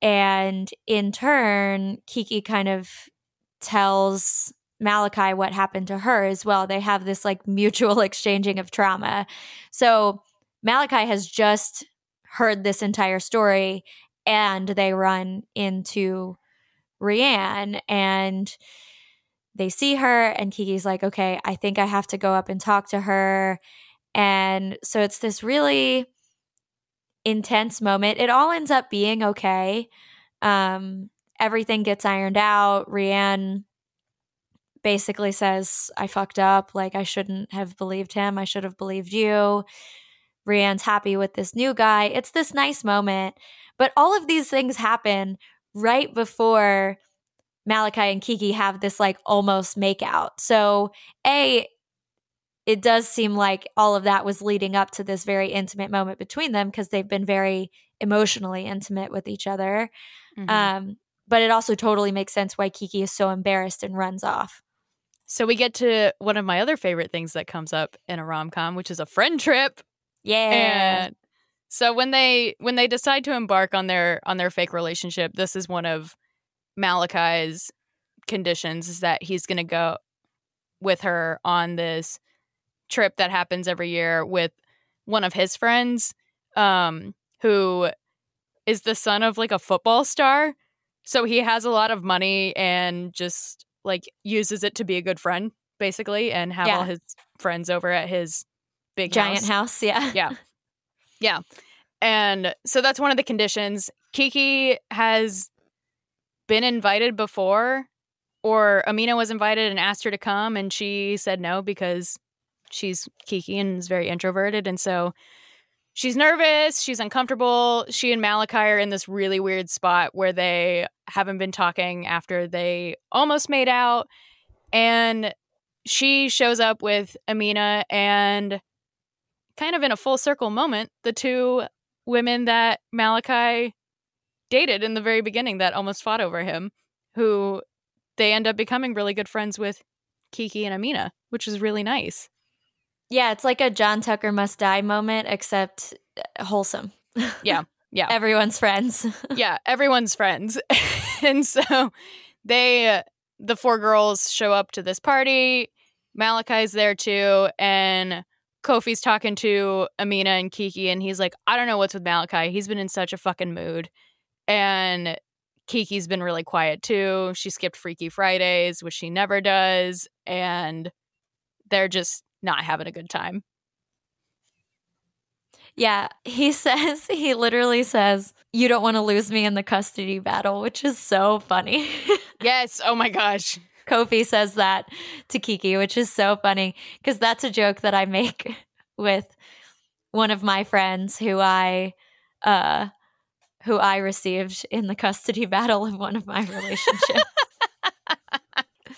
And in turn, Kiki kind of tells Malakai what happened to her as well. They have this like mutual exchanging of trauma. So Malakai has just heard this entire story and they run into Rianne and they see her and Kiki's like, okay, I think I have to go up and talk to her. And so it's this really intense moment. It all ends up being okay. Um, everything gets ironed out. Rianne basically says, I fucked up. Like, I shouldn't have believed him. I should have believed you. Rianne's happy with this new guy. It's this nice moment. But all of these things happen right before Malakai and Kiki have this like almost makeout. So, A, it does seem like all of that was leading up to this very intimate moment between them because they've been very emotionally intimate with each other. Mm-hmm. Um, but it also totally makes sense why Kiki is so embarrassed and runs off. So we get to one of my other favorite things that comes up in a rom com, which is a friend trip. Yeah. And so when they when they decide to embark on their on their fake relationship, this is one of Malakai's conditions is that he's going to go with her on this trip that happens every year with one of his friends um who is the son of like a football star so he has a lot of money and just like uses it to be a good friend, basically, and have yeah. all his friends over at his big giant house. house. Yeah. Yeah. Yeah. And so that's one of the conditions. Kiki has been invited before, or Amina was invited and asked her to come, and she said no because she's Kiki and is very introverted. And so she's nervous, she's uncomfortable. She and Malakai are in this really weird spot where they haven't been talking after they almost made out. And she shows up with Amina and kind of in a full circle moment, the two women that Malakai dated in the very beginning that almost fought over him, who they end up becoming really good friends with Kiki and Amina, which is really nice. Yeah, it's like a John Tucker must die moment, except uh, wholesome. Yeah. Yeah. Everyone's friends. yeah. Everyone's friends. and so they, uh, the four girls show up to this party. Malakai's there too. And Kofi's talking to Amina and Kiki, and he's like, I don't know what's with Malakai. He's been in such a fucking mood. And Kiki's been really quiet too. She skipped Freaky Fridays, which she never does. And they're just not having a good time. Yeah, he says, he literally says, You don't want to lose me in the custody battle, which is so funny. yes. Oh my gosh. Kofi says that to Kiki, which is so funny because that's a joke that I make with one of my friends who I uh who I received in the custody battle of one of my relationships.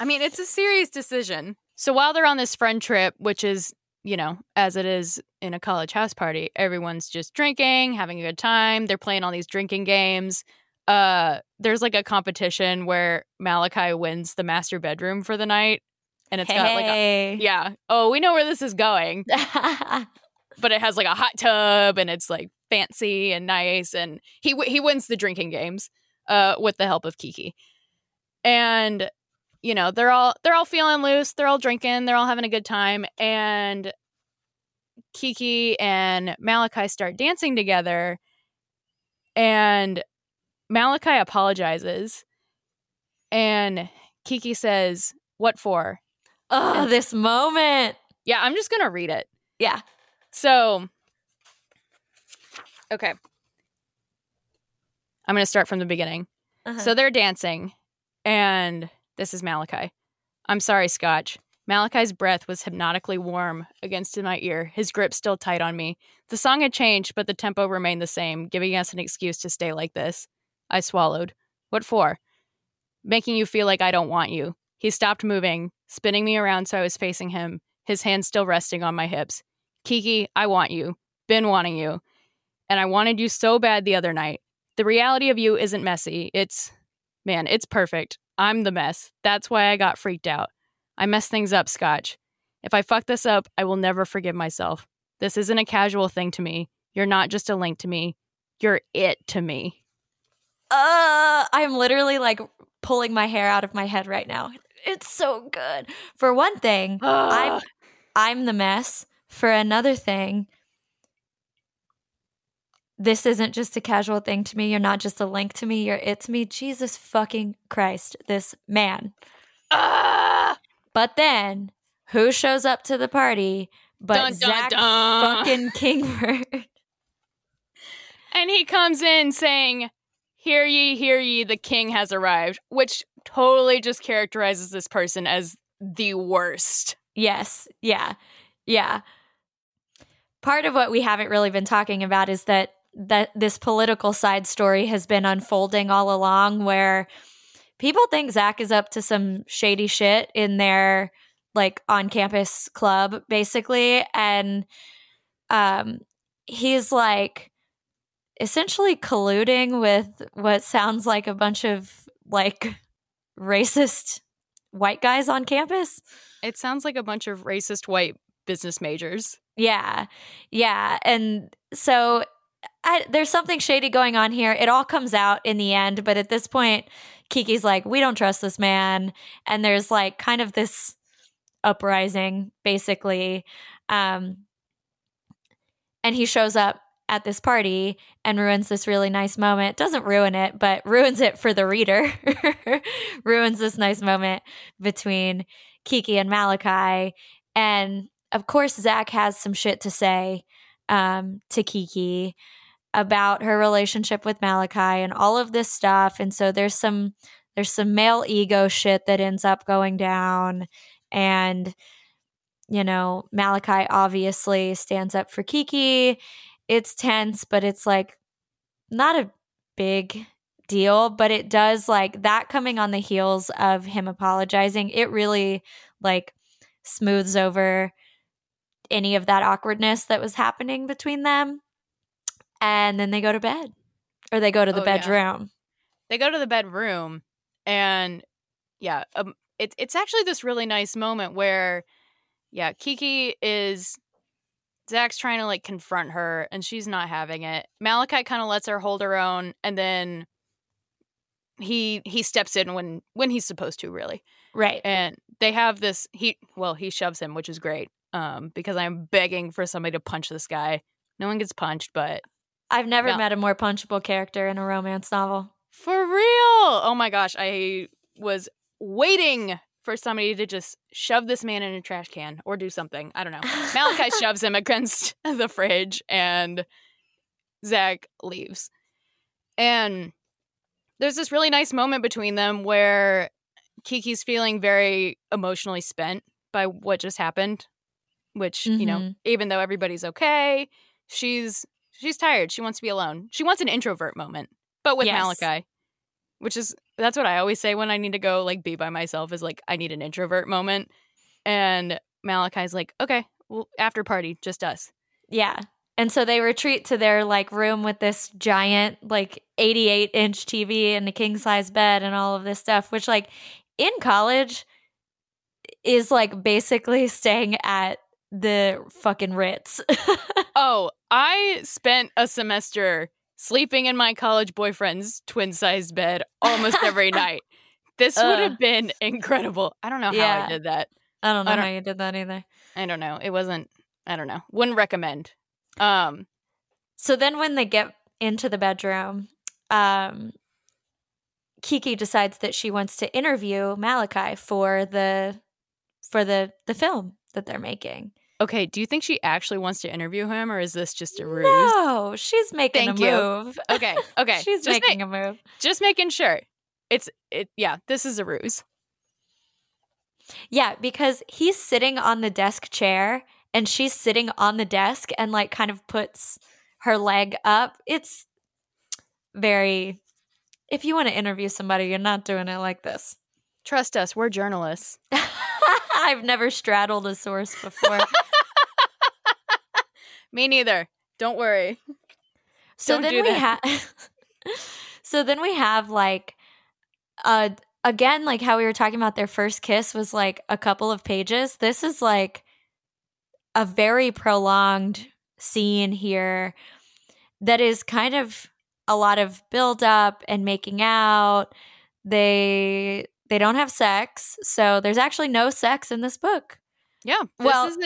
I mean, it's a serious decision. So while they're on this friend trip, which is, you know, as it is in a college house party, everyone's just drinking, having a good time. They're playing all these drinking games. Uh, there's like a competition where Malakai wins the master bedroom for the night, and it's hey. got like a yeah. Oh, we know where this is going, but it has like a hot tub, and it's like fancy and nice, and he he wins the drinking games, uh, with the help of Kiki, and you know they're all they're all feeling loose, they're all drinking, they're all having a good time, and Kiki and Malakai start dancing together, and Malakai apologizes and Kiki says, What for? Oh, and, this moment. Yeah, I'm just going to read it. Yeah. So, okay. I'm going to start from the beginning. Uh-huh. So they're dancing, and this is Malakai. I'm sorry, Scotch. Malakai's breath was hypnotically warm against my ear, his grip still tight on me. The song had changed, but the tempo remained the same, giving us an excuse to stay like this. I swallowed. What for? Making you feel like I don't want you. He stopped moving, spinning me around so I was facing him, his hands still resting on my hips. Kiki, I want you. Been wanting you. And I wanted you so bad the other night. The reality of you isn't messy. It's, man, it's perfect. I'm the mess. That's why I got freaked out. I mess things up, Scotch. If I fuck this up, I will never forgive myself. This isn't a casual thing to me. You're not just a link to me. You're it to me uh, I'm literally like pulling my hair out of my head right now. It's so good. For one thing, I'm I'm the mess. For another thing, this isn't just a casual thing to me. You're not just a link to me. You're it's me. Jesus fucking Christ, this man. Uh, but then, who shows up to the party but dun, Zach dun, dun. fucking Kingbird? And he comes in saying, hear ye, hear ye, the king has arrived, which totally just characterizes this person as the worst. Yes. Yeah. Yeah. Part of what we haven't really been talking about is that that this political side story has been unfolding all along where people think Zach is up to some shady shit in their like on campus club basically and um he's like essentially colluding with what sounds like a bunch of like racist white guys on campus. It sounds like a bunch of racist white business majors. Yeah. Yeah. And so I, there's something shady going on here. It all comes out in the end, but at this point, Kiki's like, we don't trust this man. And there's like kind of this uprising, basically. Um, and he shows up at this party and ruins this really nice moment. Doesn't ruin it, but ruins it for the reader. ruins this nice moment between Kiki and Malakai. And of course, Zach has some shit to say um, to Kiki about her relationship with Malakai and all of this stuff. And so there's some there's some male ego shit that ends up going down. And you know, Malakai obviously stands up for Kiki it's tense, but it's like not a big deal, but it does like that coming on the heels of him apologizing. It really like smooths over any of that awkwardness that was happening between them. And then they go to bed or they go to the Oh, yeah. bedroom. they go to the bedroom and yeah um, it, it's actually this really nice moment where yeah kiki is zach's trying to like confront her and she's not having it malakai kind of lets her hold her own and then he he steps in when when he's supposed to really Right. and they have this he well he shoves him which is great um because i'm begging for somebody to punch this guy no one gets punched but I've never Yeah. met a more punchable character in a romance novel. For real. Oh my gosh. I was waiting for somebody to just shove this man in a trash can or do something. I don't know. Malakai shoves him against the fridge and Zach leaves. And there's this really nice moment between them where Kiki's feeling very emotionally spent by what just happened, which, you know, Mhm. even though everybody's okay, she's she's tired. She wants to be alone. She wants an introvert moment, but with Yes. Malakai, which is that's what I always say when I need to go like be by myself is like I need an introvert moment. And Malakai's like, "Okay, well, after party, just us." Yeah. And so they retreat to their like room with this giant like 88 inch TV and a king size bed and all of this stuff, which like in college is like basically staying at the fucking Ritz. Oh, I spent a semester sleeping in my college boyfriend's twin-sized bed almost every night. This would have been incredible. I don't know how Yeah. I did that. I don't know I don't- how you did that either. I don't know. It wasn't I don't know. Wouldn't recommend. Um So then when they get into the bedroom, um Kiki decides that she wants to interview Malakai for the for the the film that they're making. Okay, do you think she actually wants to interview him or is this just a ruse? No, she's making Thank a you. move. Okay, okay. she's just making ma- a move. just making sure. It's it yeah, this is a ruse. Yeah, because he's sitting on the desk chair and she's sitting on the desk and like kind of puts her leg up. It's very if you want to interview somebody, you're not doing it like this. Trust us, we're journalists. I've never straddled a source before. Me neither. Don't worry. so Don't then we have So then we have like uh again like how we were talking about their first kiss was like a couple of pages. This is like a very prolonged scene here that is kind of a lot of build up and making out. They they don't have sex, so there's actually no sex in this book. Yeah. This Well-.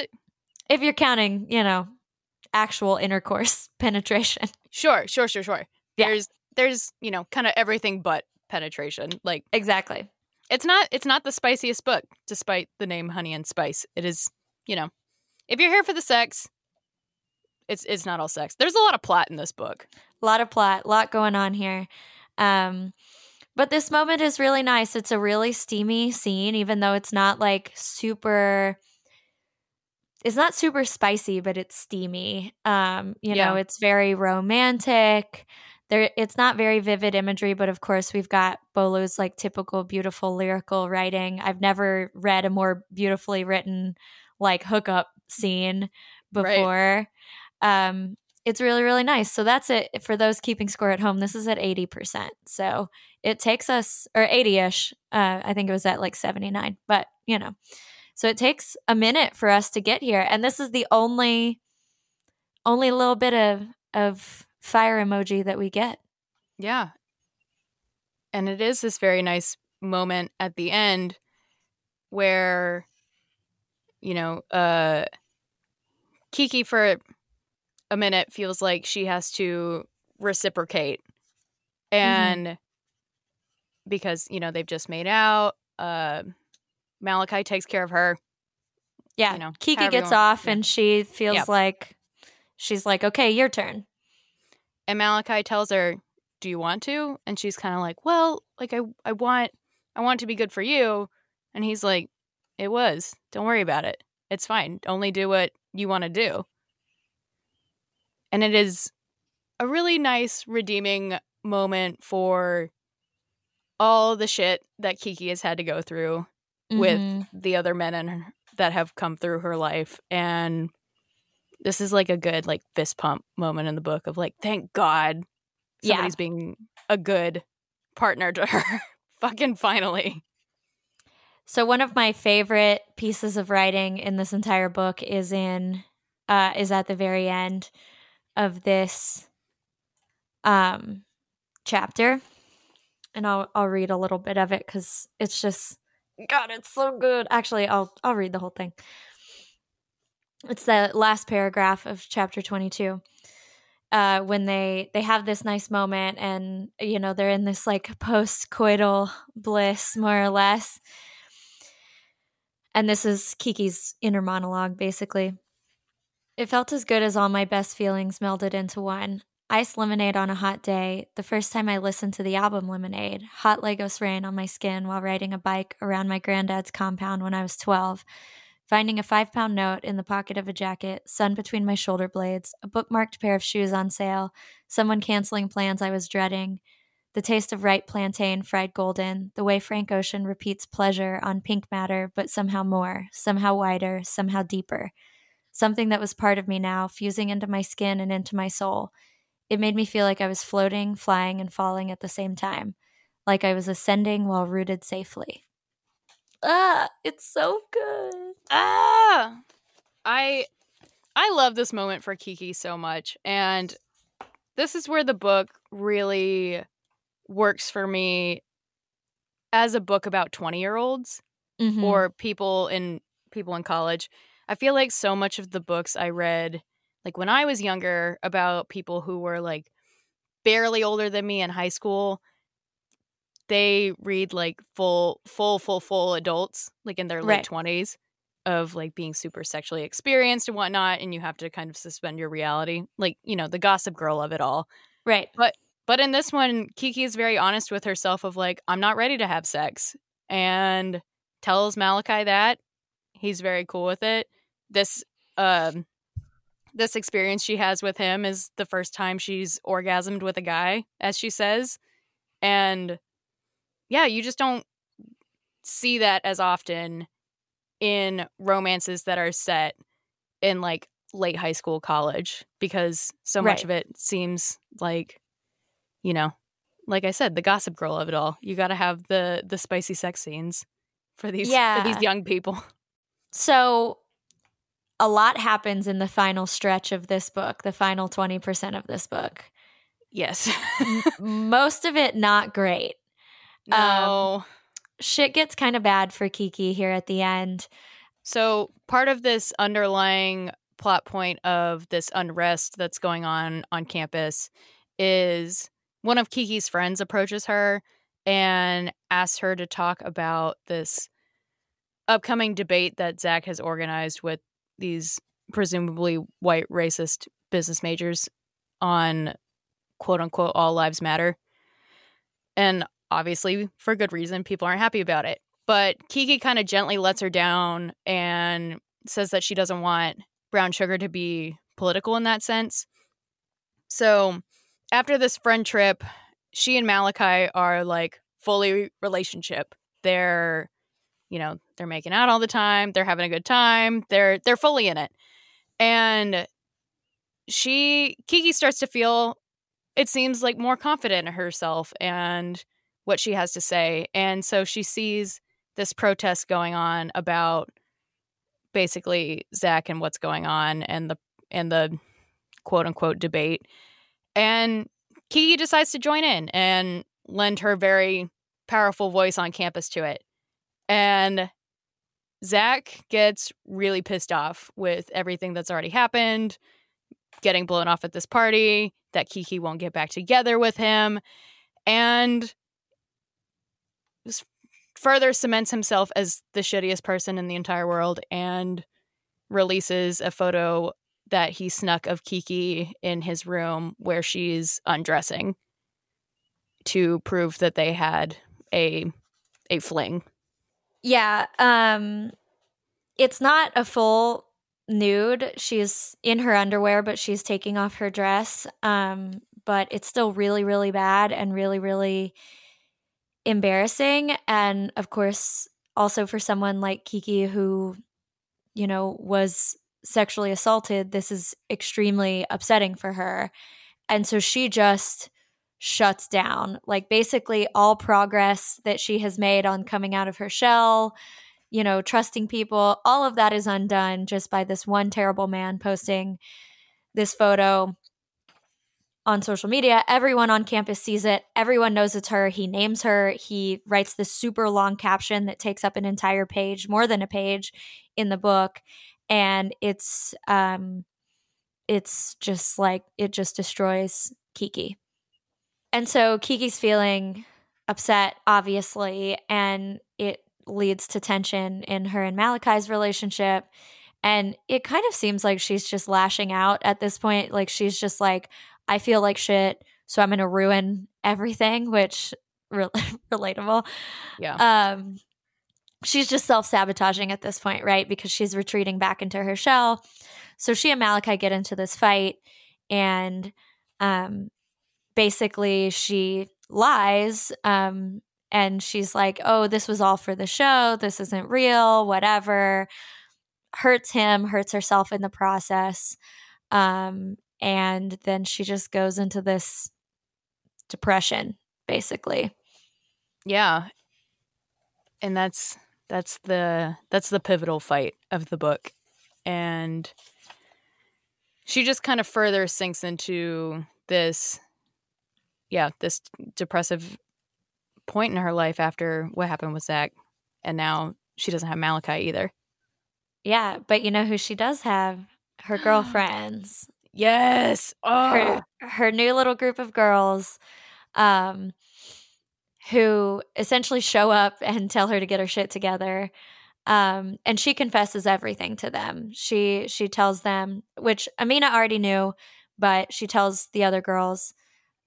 If you're counting, you know, actual intercourse penetration. Sure, sure, sure, sure. Yeah. There's there's, you know, kind of everything but penetration. Like Exactly. it's not it's not the spiciest book, despite the name Honey and Spice. It is, you know, if you're here for the sex, it's it's not all sex. There's a lot of plot in this book. A lot of plot, a lot going on here. Um, but this moment is really nice. It's a really steamy scene, even though it's not like super. It's not super spicy, but it's steamy. Um, you know, Yeah. it's very romantic. There, it's not very vivid imagery, but of course, we've got Bolu's like typical beautiful lyrical writing. I've never read a more beautifully written like hookup scene Right. before. Um, it's really really nice so that's it for those keeping score at home this is at 80% so it takes us or 80ish uh, i think it was at like 79 but you know so it takes a minute for us to get here and this is the only only little bit of of fire emoji that we get Yeah. And it is this very nice moment at the end where you know, uh Kiki for a minute feels like she has to reciprocate. And because, you know, they've just made out, uh Malakai takes care of her. yeah You know, kiki gets off yeah. and she feels Yep. like she's like okay your turn And Malakai tells her, "Do you want to?" And she's kind of like, "Well, like I I want I want to be good for you." And he's like, "It was. Don't worry about it. It's fine. Only do what you want to do." And it is a really nice, redeeming moment for all the shit that Kiki has had to go through mm-hmm. with the other men and that have come through her life. And this is like a good like fist pump moment in the book of like, thank God somebody's yeah. being a good partner to her. Fucking finally. So one of my favorite pieces of writing in this entire book is in uh is at the very end of this um chapter. And I'll I'll read a little bit of it cuz it's just god, it's so good. Actually, I'll I'll read the whole thing. It's the last paragraph of chapter 22 uh, when they they have this nice moment and you know they're in this like post coital bliss more or less and this is kiki's inner monologue basically it felt as good as all my best feelings melded into one ice lemonade on a hot day the first time i listened to the album lemonade hot lagos rain on my skin while riding a bike around my granddad's compound when i was 12 Finding a five pound note in the pocket of a jacket, sun between my shoulder blades, a bookmarked pair of shoes on sale, someone canceling plans I was dreading, the taste of ripe plantain fried golden, the way Frank Ocean repeats pleasure on pink matter, but somehow more, somehow wider, somehow deeper. Something that was part of me now, fusing into my skin and into my soul. It made me feel like I was floating, flying, and falling at the same time, like I was ascending while rooted safely. Ah, it's so good. Ah, I I love this moment for Kiki so much, and this is where the book really works for me as a book about 20 year olds mm-hmm. or people in people in college i feel like so much of the books i read like when i was younger about people who were like barely older than me in high school they read like full full full full adults like in their late right. 20s of like being super sexually experienced and whatnot and you have to kind of suspend your reality like you know the gossip girl of it all. Right. But but in this one kiki is very honest with herself of like i'm not ready to have sex and tells malakai that he's very cool with it. This um this experience she has with him is the first time she's orgasmed with a guy as she says and yeah you just don't see that as often in romances that are set in like late high school college, because so much of it seems like you know like i said the gossip girl of it all. You got to have the the spicy sex scenes for these yeah. for these young people. So a lot happens in the final stretch of this book the final 20% of this book. Yes. Most of it not great. No. Um, shit gets kind of bad for Kiki here at the end. So, part of this underlying plot point of this unrest that's going on on campus is one of Kiki's friends approaches her and asks her to talk about this upcoming debate that Zach has organized with these presumably white racist business majors on quote unquote all lives matter. And obviously for good reason people aren't happy about it. But kiki kind of gently lets her down and says that she doesn't want brown sugar to be political in that sense. So after this friend trip she and malakai are like fully relationship. They're you know they're making out all the time they're having a good time they're they're fully in it and she kiki starts to feel it seems like more confident in herself and what she has to say. And so she sees this protest going on about basically Zach and what's going on and the and the quote unquote debate. And Kiki decides to join in and lend her very powerful voice on campus to it. And Zach gets really pissed off with everything that's already happened, getting blown off at this party, that Kiki won't get back together with him. And further cements himself as the shittiest person in the entire world and releases a photo that he snuck of Kiki in his room where she's undressing to prove that they had a a fling. Yeah, um it's not a full nude. She's in her underwear, but she's taking off her dress. Um, but it's still really, really bad and really, really embarrassing. And of course, also for someone like Kiki who, you know, was sexually assaulted, this is extremely upsetting for her. And so she just shuts down. Like basically all progress that she has made on coming out of her shell, you know, trusting people, all of that is undone just by this one terrible man posting this photo on social media. Everyone on campus sees it. Everyone knows it's her. He names her. He writes this super long caption that takes up an entire page, more than a page in the book. And it's um it's just like it just destroys Kiki. And so Kiki's feeling upset, obviously, and it leads to tension in her and Malakai's relationship. And it kind of seems like she's just lashing out at this point. Like she's just like, I feel like shit, so I'm going to ruin everything, which re- relatable. Yeah. Um, she's just self sabotaging at this point, right? Because she's retreating back into her shell. So she and Malakai get into this fight, and um, basically she lies. Um, and she's like, oh, this was all for the show. This isn't real, whatever. Hurts him, hurts herself in the process. Um, and then she just goes into this depression basically yeah and that's that's the that's the pivotal fight of the book and she just kind of further sinks into this yeah this depressive point in her life after what happened with zach and now she doesn't have malakai either yeah but you know who she does have her girlfriends Yes. Oh. Her, her new little group of girls um, who essentially show up and tell her to get her shit together. Um, and she confesses everything to them. She she tells them, which Amina already knew, but she tells the other girls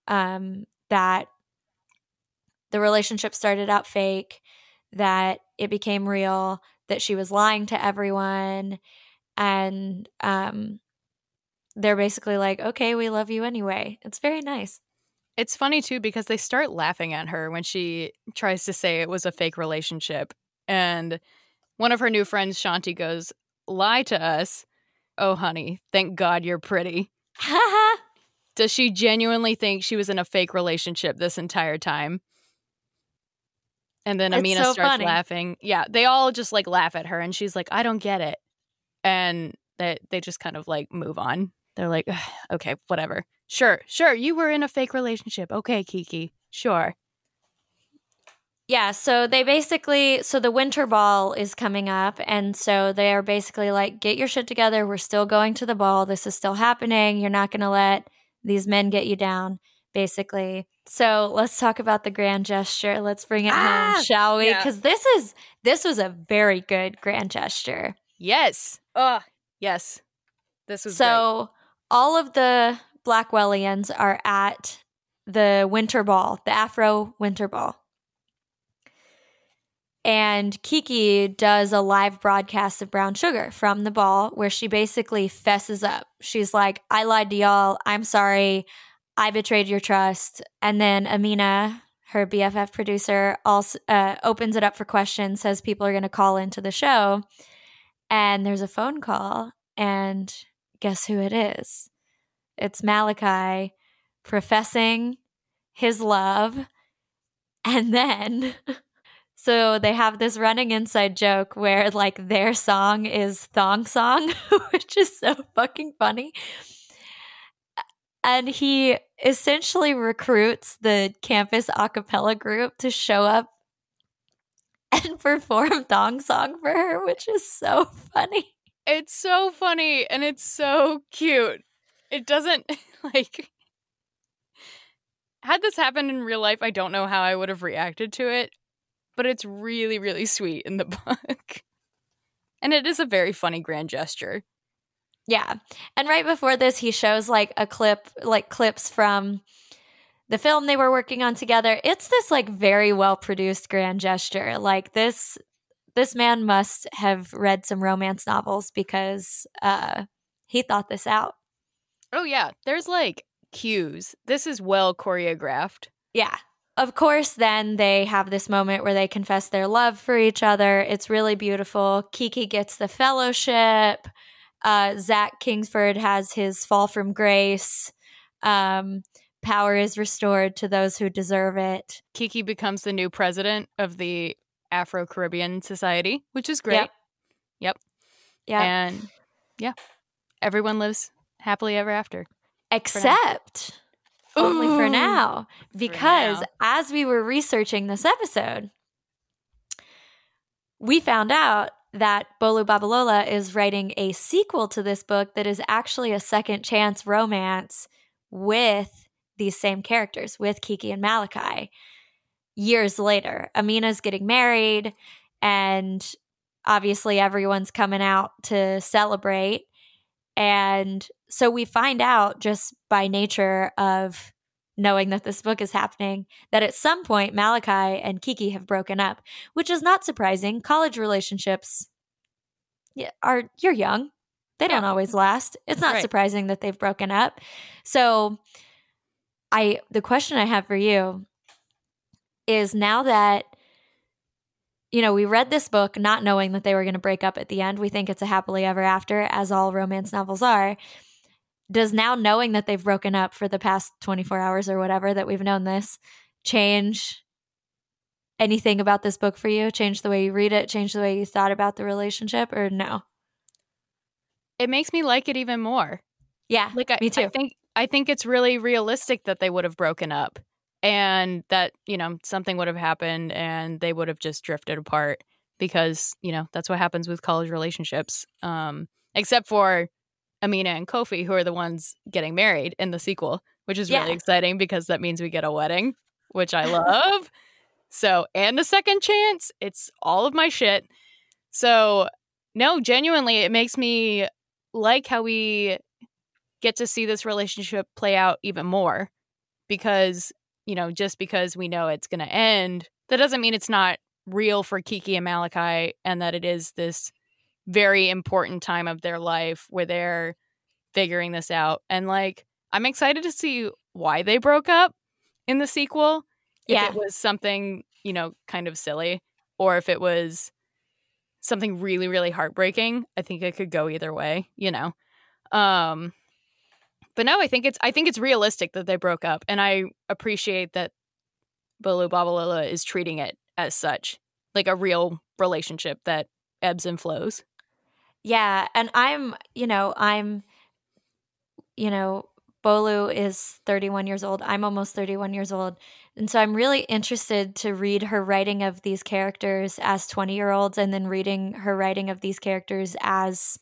um, that the relationship started out fake, that it became real, that she was lying to everyone, and um, they're basically like, okay, we love you anyway. It's very nice. It's funny too because they start laughing at her when she tries to say it was a fake relationship. And one of her new friends, Shanti, goes, Lie to us. Oh, honey, thank God you're pretty. Does she genuinely think she was in a fake relationship this entire time? And then Amina so starts funny. laughing. Yeah, they all just like laugh at her, and she's like, I don't get it. And that they, they just kind of like move on. They're like, okay, whatever. Sure, sure, you were in a fake relationship. Okay, Kiki, sure. Yeah, so they basically, so the winter ball is coming up. And so they are basically like, get your shit together. We're still going to the ball. This is still happening. You're not going to let these men get you down, basically. So let's talk about the grand gesture. Let's bring it ah, home, shall we? Because yeah. this is, this was a very good grand gesture. Yes. Oh, yes. This was so. Great all of the Blackwellians are at the winter ball, the Afro winter ball. And Kiki does a live broadcast of Brown Sugar from the ball where she basically fesses up. She's like, I lied to y'all. I'm sorry. I betrayed your trust. And then Amina, her BFF producer, also uh, opens it up for questions, says people are going to call into the show. And there's a phone call. And guess who it is? It's Malakai professing his love. And then, so they have this running inside joke where like their song is Thong Song, which is so fucking funny. And he essentially recruits the campus a cappella group to show up and perform Thong Song for her, which is so funny. It's so funny and it's so cute. It doesn't like had this happened in real life, I don't know how I would have reacted to it, but it's really, really sweet in the book. and it is a very funny grand gesture. Yeah. And right before this, he shows like a clip, like clips from the film they were working on together. It's this like very well produced grand gesture. Like this this man must have read some romance novels because uh, he thought this out. Oh yeah, there's like cues. This is well choreographed. Yeah. Of course, then they have this moment where they confess their love for each other. It's really beautiful. Kiki gets the fellowship. Uh, Zach Kingsford has his fall from grace. Um, power is restored to those who deserve it. Kiki becomes the new president of the Afro Caribbean Society, which is great. Yep. Yep. Yeah. And yeah, everyone lives happily ever after. Except only for oh, now. Because now. as we were researching this episode, we found out that Bolu Babalola is writing a sequel to this book that is actually a second chance romance with these same characters, with Kiki and Malakai. Years later, Amina's getting married, and obviously everyone's coming out to celebrate. And so we find out just by nature of knowing that this book is happening that at some point Malakai and Kiki have broken up, which is not surprising. College relationships are you're young. They don't Yeah. always last. It's not Right. surprising that they've broken up. So I the question I have for you is now that you know, we read this book not knowing that they were going to break up at the end. We think it's a happily ever after, as all romance novels are. Does now knowing that they've broken up for the past 24 hours or whatever that we've known this change anything about this book for you? Change the way you read it? Change the way you thought about the relationship? Or no? It makes me like it even more. Yeah, Like I, me too. I think I think it's really realistic that they would have broken up and that, you know, something would have happened and they would have just drifted apart because, you know, that's what happens with college relationships. Um except for Amina and Kofi who are the ones getting married in the sequel, which is really exciting because that means we get a wedding, which I love. so, and a second chance, it's all of my shit. So, no, genuinely it makes me like how we get to see this relationship play out even more because you know just because we know it's going to end that doesn't mean it's not real for Kiki and Malakai and that it is this very important time of their life where they're figuring this out and like I'm excited to see why they broke up in the sequel if Yeah. it was something you know kind of silly or if it was something really really heartbreaking i think it could go either way you know um but no i think it's i think it's realistic that they broke up and i appreciate that bolu babalola is treating it as such like a real relationship that ebbs and flows Yeah, and I'm, you know, I'm you know, Bolu is 31 years old. I'm almost 31 years old. And so I'm really interested to read her writing of these characters as 20-year-olds and then reading her writing of these characters as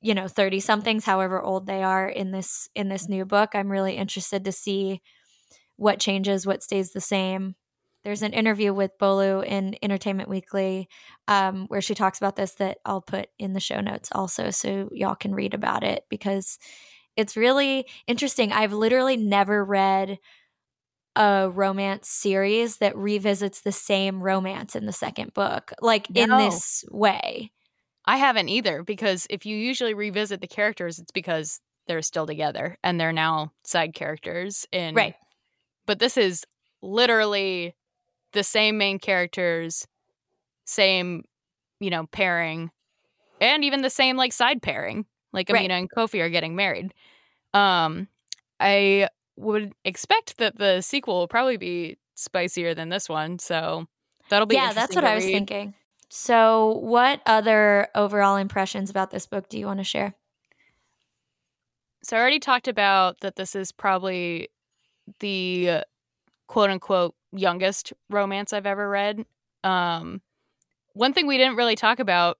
you know, 30 somethings, however old they are in this in this new book. I'm really interested to see what changes, what stays the same. There's an interview with Bolu in Entertainment Weekly um, where she talks about this that I'll put in the show notes also so y'all can read about it because it's really interesting. I've literally never read a romance series that revisits the same romance in the second book, like in this way. i haven't either because if you usually revisit the characters it's because they're still together and they're now side characters in Right. but this is literally the same main characters same you know pairing and even the same like side pairing like Right. amina and kofi are getting married um i would expect that the sequel will probably be spicier than this one so that'll be yeah, that's what I was read. thinking. So, what other overall impressions about this book do you want to share? So I already talked about that this is probably the quote unquote youngest romance I've ever read. Um, one thing we didn't really talk about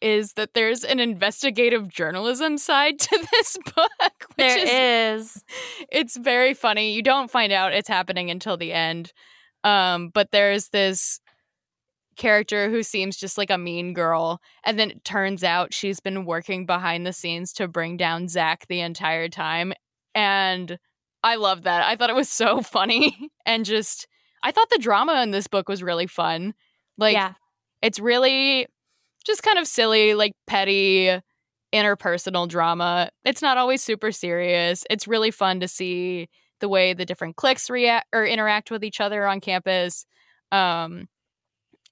is that there's an investigative journalism side to this book, which There is is. it's very funny. You don't find out it's happening until the end. Um, but there's this character who seems just like a mean girl, and then it turns out she's been working behind the scenes to bring down Zach the entire time. And I love that. I thought it was so funny and just I thought the drama in this book was really fun. Like yeah. It's really just kind of silly, like petty interpersonal drama. It's not always super serious. It's really fun to see the way the different cliques react or interact with each other on campus. Um,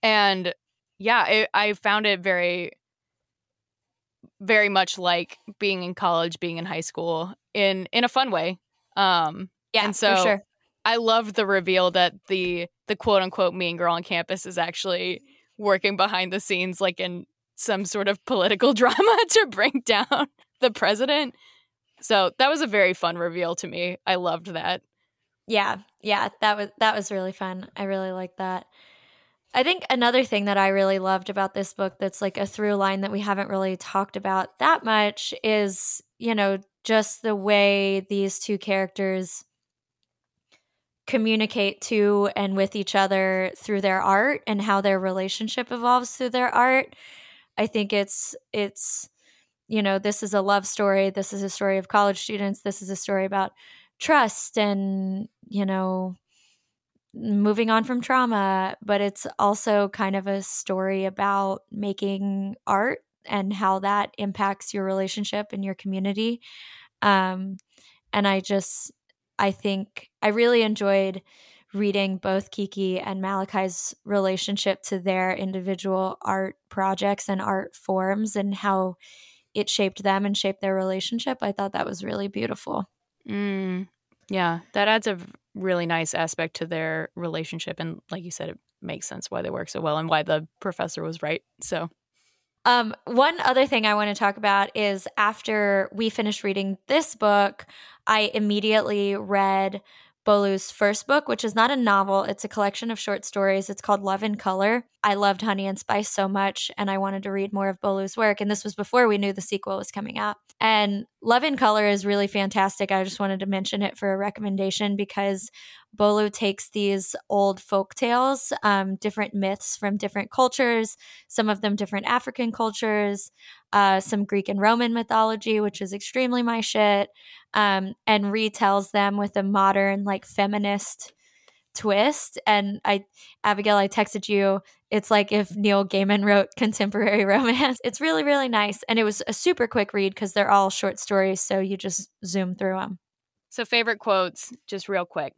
and yeah, it, I found it very, very much like being in college, being in high school in in a fun way. Um, Yeah, and so for sure. I loved the reveal that the the quote unquote mean girl on campus is actually working behind the scenes, like in some sort of political drama to bring down the president. So that was a very fun reveal to me. I loved that. Yeah, yeah, that was that was really fun. I really liked that. I think another thing that I really loved about this book that's like a through line that we haven't really talked about that much is, you know, just the way these two characters communicate to and with each other through their art and how their relationship evolves through their art. I think it's it's you know, this is a love story, this is a story of college students, this is a story about trust and, you know, moving on from trauma, but it's also kind of a story about making art and how that impacts your relationship and your community. Um, and I just, I think I really enjoyed reading both Kiki and Malakai's relationship to their individual art projects and art forms and how it shaped them and shaped their relationship. I thought that was really beautiful. Mm, yeah, that adds a really nice aspect to their relationship. And like you said, it makes sense why they work so well and why the professor was right. So, Um, one other thing I want to talk about is after we finished reading this book, I immediately read Bolu's first book, which is not a novel, it's a collection of short stories. It's called Love in Color. I loved Honey and Spice so much, and I wanted to read more of Bolu's work. And this was before we knew the sequel was coming out. And Love in Color is really fantastic. I just wanted to mention it for a recommendation because Bolu takes these old folk tales, um, different myths from different cultures, some of them different African cultures, uh, some Greek and Roman mythology, which is extremely my shit, um, and retells them with a modern, like feminist twist. And I, Abigail, I texted you. It's like if Neil Gaiman wrote contemporary romance. It's really, really nice. And it was a super quick read because they're all short stories. So you just zoom through them. so favorite quotes, just real quick.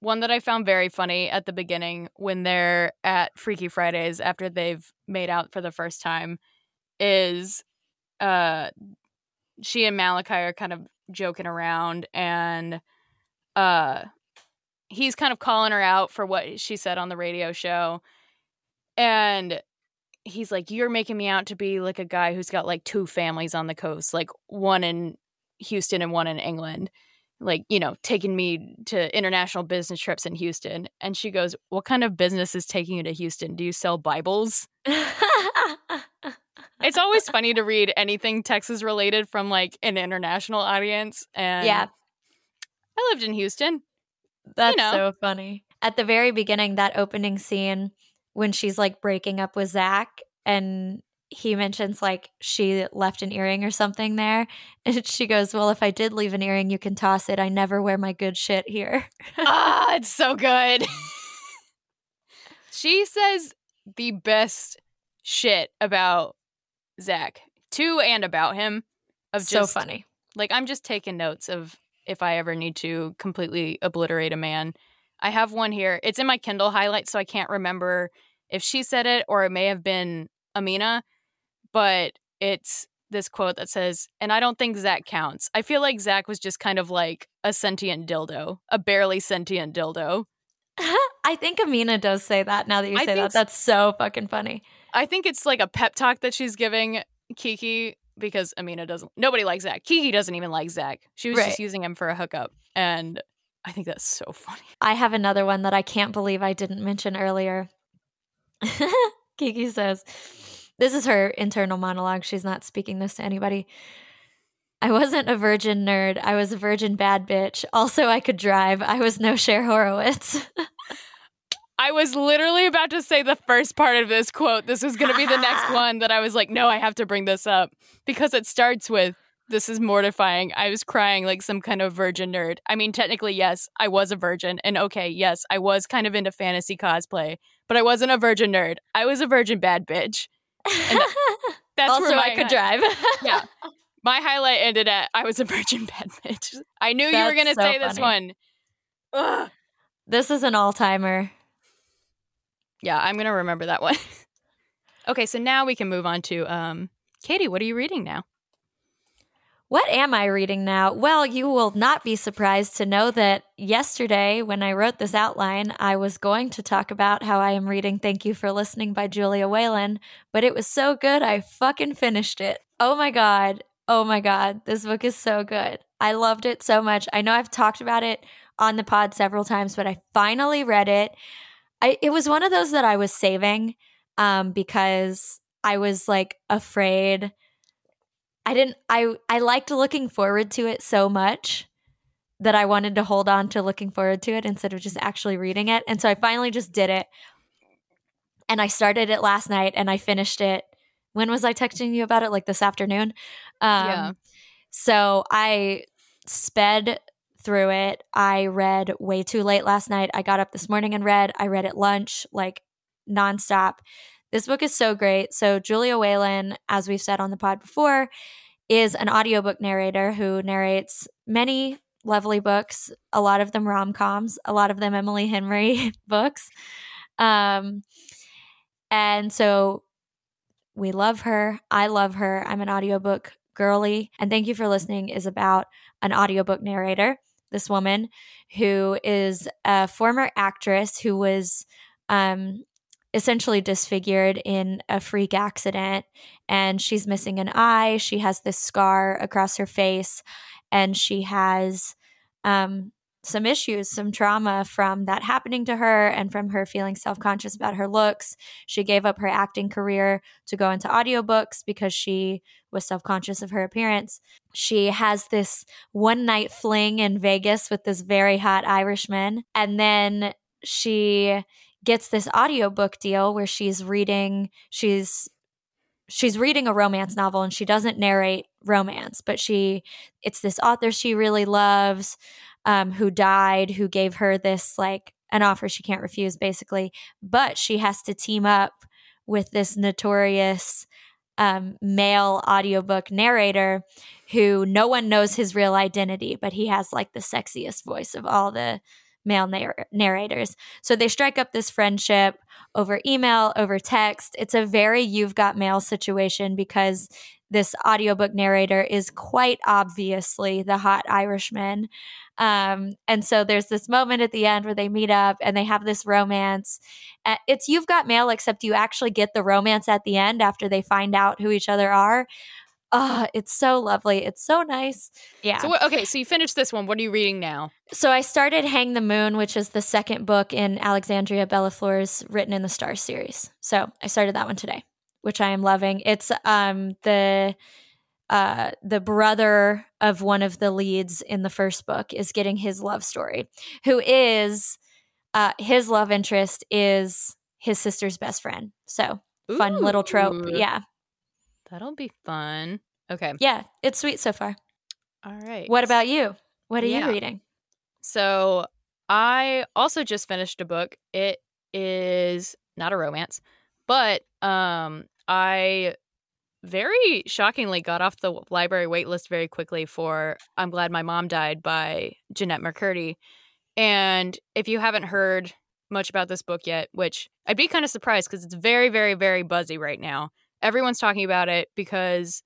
One that I found very funny at the beginning when they're at Freaky Fridays after they've made out for the first time is uh she and Malakai are kind of joking around and uh he's kind of calling her out for what she said on the radio show and he's like you're making me out to be like a guy who's got like two families on the coast like one in Houston and one in England like you know taking me to international business trips in Houston and she goes what kind of business is taking you to Houston do you sell bibles it's always funny to read anything Texas related from like an international audience. And yeah, I lived in Houston. That's know. so funny. At the very beginning, that opening scene when she's like breaking up with Zach and he mentions like she left an earring or something there. And she goes, Well, if I did leave an earring, you can toss it. I never wear my good shit here. ah, it's so good. she says the best shit about Zach to and about him. Of so funny. like I'm just taking notes of if I ever need to completely obliterate a man. I have one here. It's in my Kindle highlights, so I can't remember if she said it or it may have been Amina, but it's this quote that says, and I don't think Zach counts. I feel like Zach was just kind of like a sentient dildo, a barely sentient dildo. I think Amina does say that now that you say that. That's so fucking funny. I think it's like a pep talk that she's giving Kiki because Amina doesn't, nobody likes Zach. Kiki doesn't even like Zach. She was Right. just using him for a hookup. And I think that's so funny. I have another one that I can't believe I didn't mention earlier. Kiki says, This is her internal monologue. She's not speaking this to anybody. I wasn't a virgin nerd. I was a virgin bad bitch. Also, I could drive. I was no Cher Horowitz. I was literally about to say the first part of this quote. This was going to be the next one that I was like, no, I have to bring this up because it starts with, This is mortifying. I was crying like some kind of virgin nerd. I mean, technically, yes, I was a virgin. And okay, yes, I was kind of into fantasy cosplay, but I wasn't a virgin nerd. I was a virgin bad bitch. That's also, where my I could drive. yeah. My highlight ended at I was a virgin bad bitch. I knew you were going to so say this one. Ugh. This is an all timer. Yeah, I'm going to remember that one. okay, so now we can move on to um Katey, what are you reading now? What am I reading now? Well, you will not be surprised to know that yesterday, when I wrote this outline, I was going to talk about how I am reading Thank You for Listening by Julia Whelan, but it was so good, I fucking finished it. Oh my God. Oh my God. This book is so good. I loved it so much. I know I've talked about it on the pod several times, but I finally read it. I, it was one of those that I was saving um, because I was like afraid. I didn't I I liked looking forward to it so much that I wanted to hold on to looking forward to it instead of just actually reading it. And so I finally just did it. And I started it last night and I finished it. When was I texting you about it? Like this afternoon. Um Yeah. so I sped through it. I read way too late last night. I got up this morning and read. I read at lunch, like nonstop. This book is so great. So, Julia Whelan, as we've said on the pod before, is an audiobook narrator who narrates many lovely books, a lot of them rom coms, a lot of them Emily Henry books. Um, and so we love her. I love her. I'm an audiobook girly. And thank you for listening is about an audiobook narrator, this woman who is a former actress who was um, essentially disfigured in a freak accident and she's missing an eye. She has this scar across her face and she has um, some issues, some trauma from that happening to her and from her feeling self conscious about her looks. She gave up her acting career to go into audiobooks because she was self conscious of her appearance. She has this one night fling in Vegas with this very hot Irishman. And then she gets this audiobook deal where she's reading, she's she's reading a romance novel and she doesn't narrate romance but she it's this author she really loves um, who died who gave her this like an offer she can't refuse basically but she has to team up with this notorious um, male audiobook narrator who no one knows his real identity but he has like the sexiest voice of all the male narr- narrators so they strike up this friendship over email, over text. It's a very you've got mail situation because this audiobook narrator is quite obviously the hot Irishman. Um, and so there's this moment at the end where they meet up and they have this romance. Uh, it's you've got mail, except you actually get the romance at the end after they find out who each other are. Oh, it's so lovely. It's so nice. Yeah. So okay, so you finished this one. What are you reading now? So I started Hang the Moon, which is the second book in Alexandria Bellefleur's Written in the Stars series. So I started that one today, which I am loving. It's um the uh the brother of one of the leads in the first book is getting his love story, who is uh his love interest is his sister's best friend. So fun little trope. Yeah. That'll be fun. Okay. Yeah. It's sweet so far. All right. What about you? What are Yeah. you reading? So I also just finished a book. It is not a romance, but um I very shockingly got off the library waitlist very quickly for I'm Glad My Mom Died by Jennette McCurdy. And if you haven't heard much about this book yet, which I'd be kind of surprised because it's very, very, very buzzy right now. Everyone's talking about it because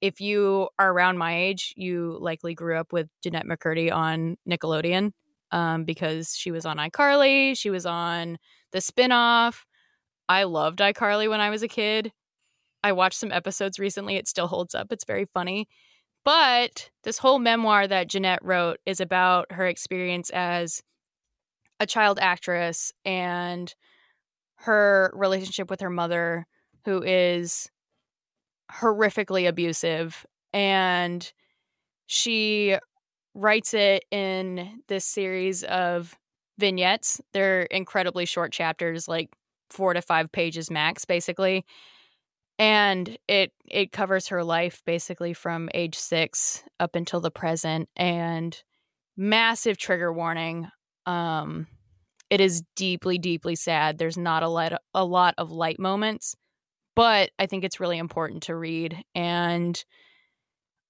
if you are around my age, you likely grew up with Jennette McCurdy on Nickelodeon um, because she was on iCarly, she was on the spinoff. I loved iCarly when I was a kid. I watched some episodes recently. It still holds up. It's very funny. But this whole memoir that Jennette wrote is about her experience as a child actress and her relationship with her mother, who is horrifically abusive. And she writes it in this series of vignettes. They're incredibly short chapters, like four to five pages max, basically. and it it covers her life basically from age 6 up until the present and massive trigger warning um it is deeply deeply sad there's not a lot a lot of light moments but i think it's really important to read and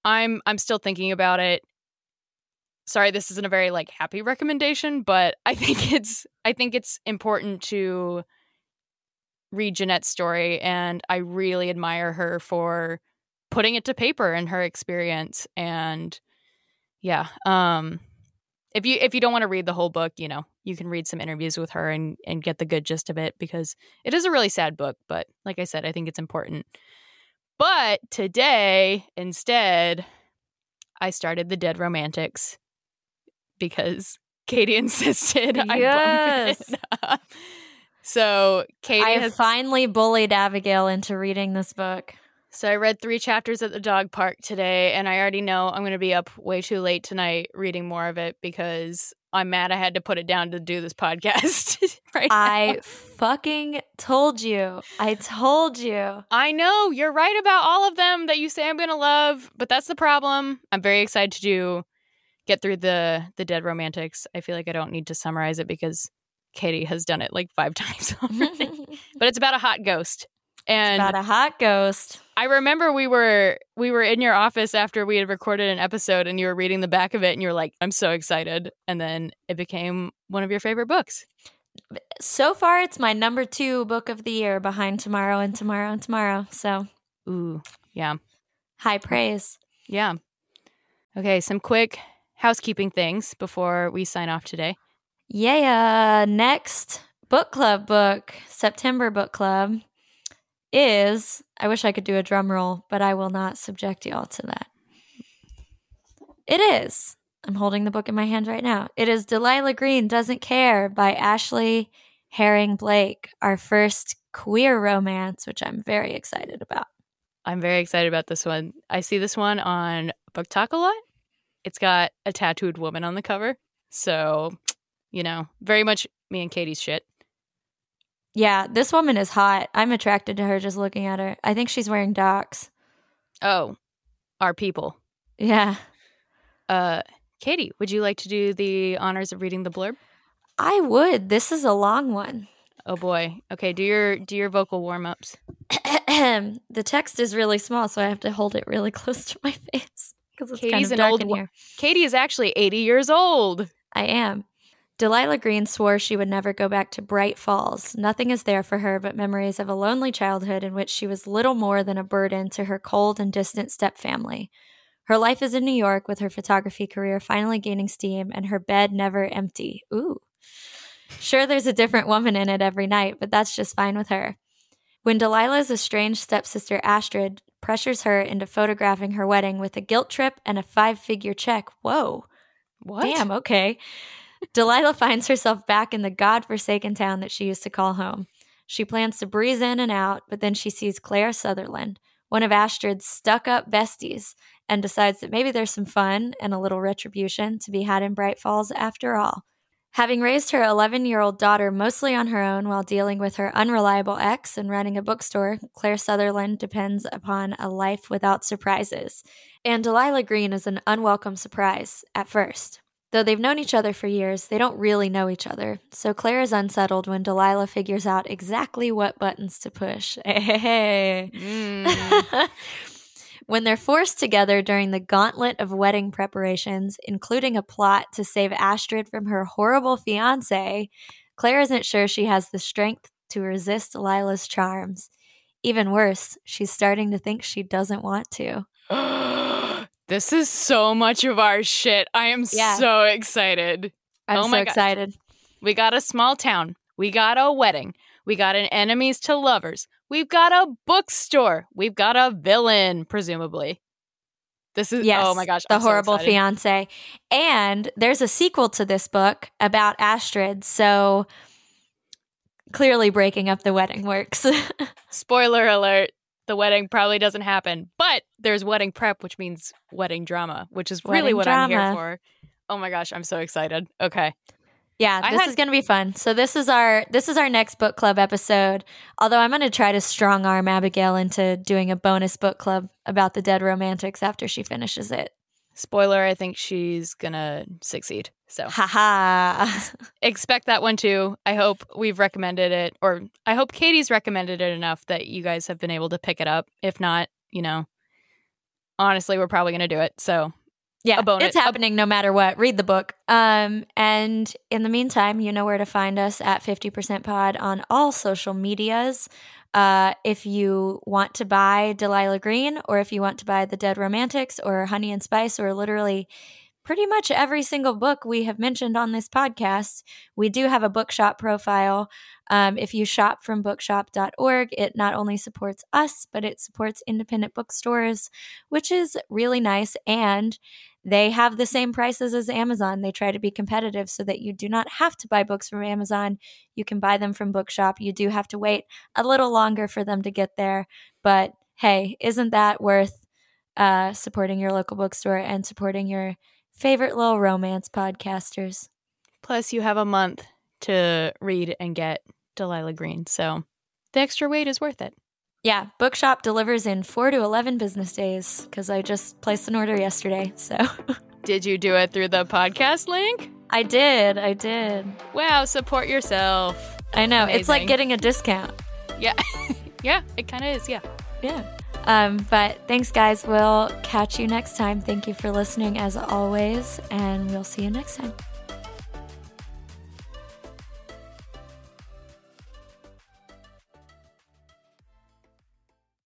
i'm i'm still thinking about it sorry this isn't a very like happy recommendation but i think it's i think it's important to read Jennette's story and I really admire her for putting it to paper and her experience and yeah um if you if you don't want to read the whole book you know you can read some interviews with her and and get the good gist of it because it is a really sad book but like I said I think it's important but today instead I started the Dead Romantics because Katey insisted yes. I bump it so Katey I has finally bullied Abigail into reading this book. So I read three chapters at the dog park today, and I already know I'm going to be up way too late tonight reading more of it because I'm mad I had to put it down to do this podcast. right? I now. fucking told you. I told you. I know you're right about all of them that you say I'm going to love, but that's the problem. I'm very excited to do get through the the Dead Romantics. I feel like I don't need to summarize it because Katey has done it like five times already. but it's about a hot ghost. And it's about a hot ghost. I remember we were we were in your office after we had recorded an episode and you were reading the back of it and you were like, I'm so excited. And then it became one of your favorite books. So far it's my number two book of the year behind tomorrow and tomorrow and tomorrow. So Ooh, yeah. High praise. Yeah. Okay, some quick housekeeping things before we sign off today. Yeah, next book club book, September book club is I wish I could do a drum roll, but I will not subject y'all to that. It is. I'm holding the book in my hand right now. It is Delilah Green Doesn't Care by Ashley Herring Blake, our first queer romance, which I'm very excited about. I'm very excited about this one. I see this one on BookTok a lot. It's got a tattooed woman on the cover. So you know, very much me and Katey's shit. Yeah, this woman is hot. I'm attracted to her just looking at her. I think she's wearing docs. Oh, our people. Yeah. Uh, Katey, would you like to do the honors of reading the blurb? I would. This is a long one. Oh boy. Okay, do your do your vocal warm ups. the text is really small, so I have to hold it really close to my face because it's Katey's kind of an old. Here. Katie is actually eighty years old. I am. Delilah Green swore she would never go back to Bright Falls. Nothing is there for her but memories of a lonely childhood in which she was little more than a burden to her cold and distant stepfamily. Her life is in New York with her photography career finally gaining steam and her bed never empty. Ooh. Sure, there's a different woman in it every night, but that's just fine with her. When Delilah's estranged stepsister Astrid pressures her into photographing her wedding with a guilt trip and a five figure check, whoa. What? Damn, okay. Delilah finds herself back in the god-forsaken town that she used to call home. She plans to breeze in and out, but then she sees Claire Sutherland, one of Astrid's stuck up besties, and decides that maybe there's some fun and a little retribution to be had in Bright Falls after all. Having raised her 11 year old daughter mostly on her own while dealing with her unreliable ex and running a bookstore, Claire Sutherland depends upon a life without surprises. And Delilah Green is an unwelcome surprise at first. Though they've known each other for years, they don't really know each other. So Claire is unsettled when Delilah figures out exactly what buttons to push. Hey. Mm. when they're forced together during the gauntlet of wedding preparations, including a plot to save Astrid from her horrible fiance, Claire isn't sure she has the strength to resist Delilah's charms. Even worse, she's starting to think she doesn't want to. This is so much of our shit. I am yeah. so excited. I'm oh so excited. We got a small town. We got a wedding. We got an enemies to lovers. We've got a bookstore. We've got a villain, presumably. This is oh yes, oh my gosh, the I'm horrible so fiance. And there's a sequel to this book about Astrid, so clearly breaking up the wedding works. Spoiler alert the wedding probably doesn't happen. There's wedding prep, which means wedding drama, which is really what drama. I'm here for. Oh my gosh, I'm so excited. Okay. Yeah, I this had- is going to be fun. So this is our this is our next book club episode. Although I'm going to try to strong arm Abigail into doing a bonus book club about the Dead Romantics after she finishes it. Spoiler, I think she's gonna succeed. So Haha. expect that one too. I hope we've recommended it, or I hope Katey's recommended it enough that you guys have been able to pick it up. If not, you know, honestly, we're probably gonna do it. So yeah, A bonus- it's happening no matter what. Read the book. Um, and in the meantime, you know where to find us at 50% Pod on all social medias. Uh, if you want to buy Delilah Green, or if you want to buy The Dead Romantics, or Honey and Spice, or literally pretty much every single book we have mentioned on this podcast, we do have a bookshop profile. Um, if you shop from bookshop.org, it not only supports us, but it supports independent bookstores, which is really nice. And they have the same prices as Amazon. They try to be competitive so that you do not have to buy books from Amazon. You can buy them from Bookshop. You do have to wait a little longer for them to get there. But hey, isn't that worth uh, supporting your local bookstore and supporting your favorite little romance podcasters? plus you have a month to read and get Delilah Green. So the extra wait is worth it. Yeah, Bookshop delivers in four to 11 business days because I just placed an order yesterday. So Did you do it through the podcast link? I did. I did. Wow, support yourself. I know. It's like getting a discount. Yeah. yeah, it kind of is. Yeah. Yeah. Um, but thanks, guys. We'll catch you next time. Thank you for listening as always, and we'll see you next time.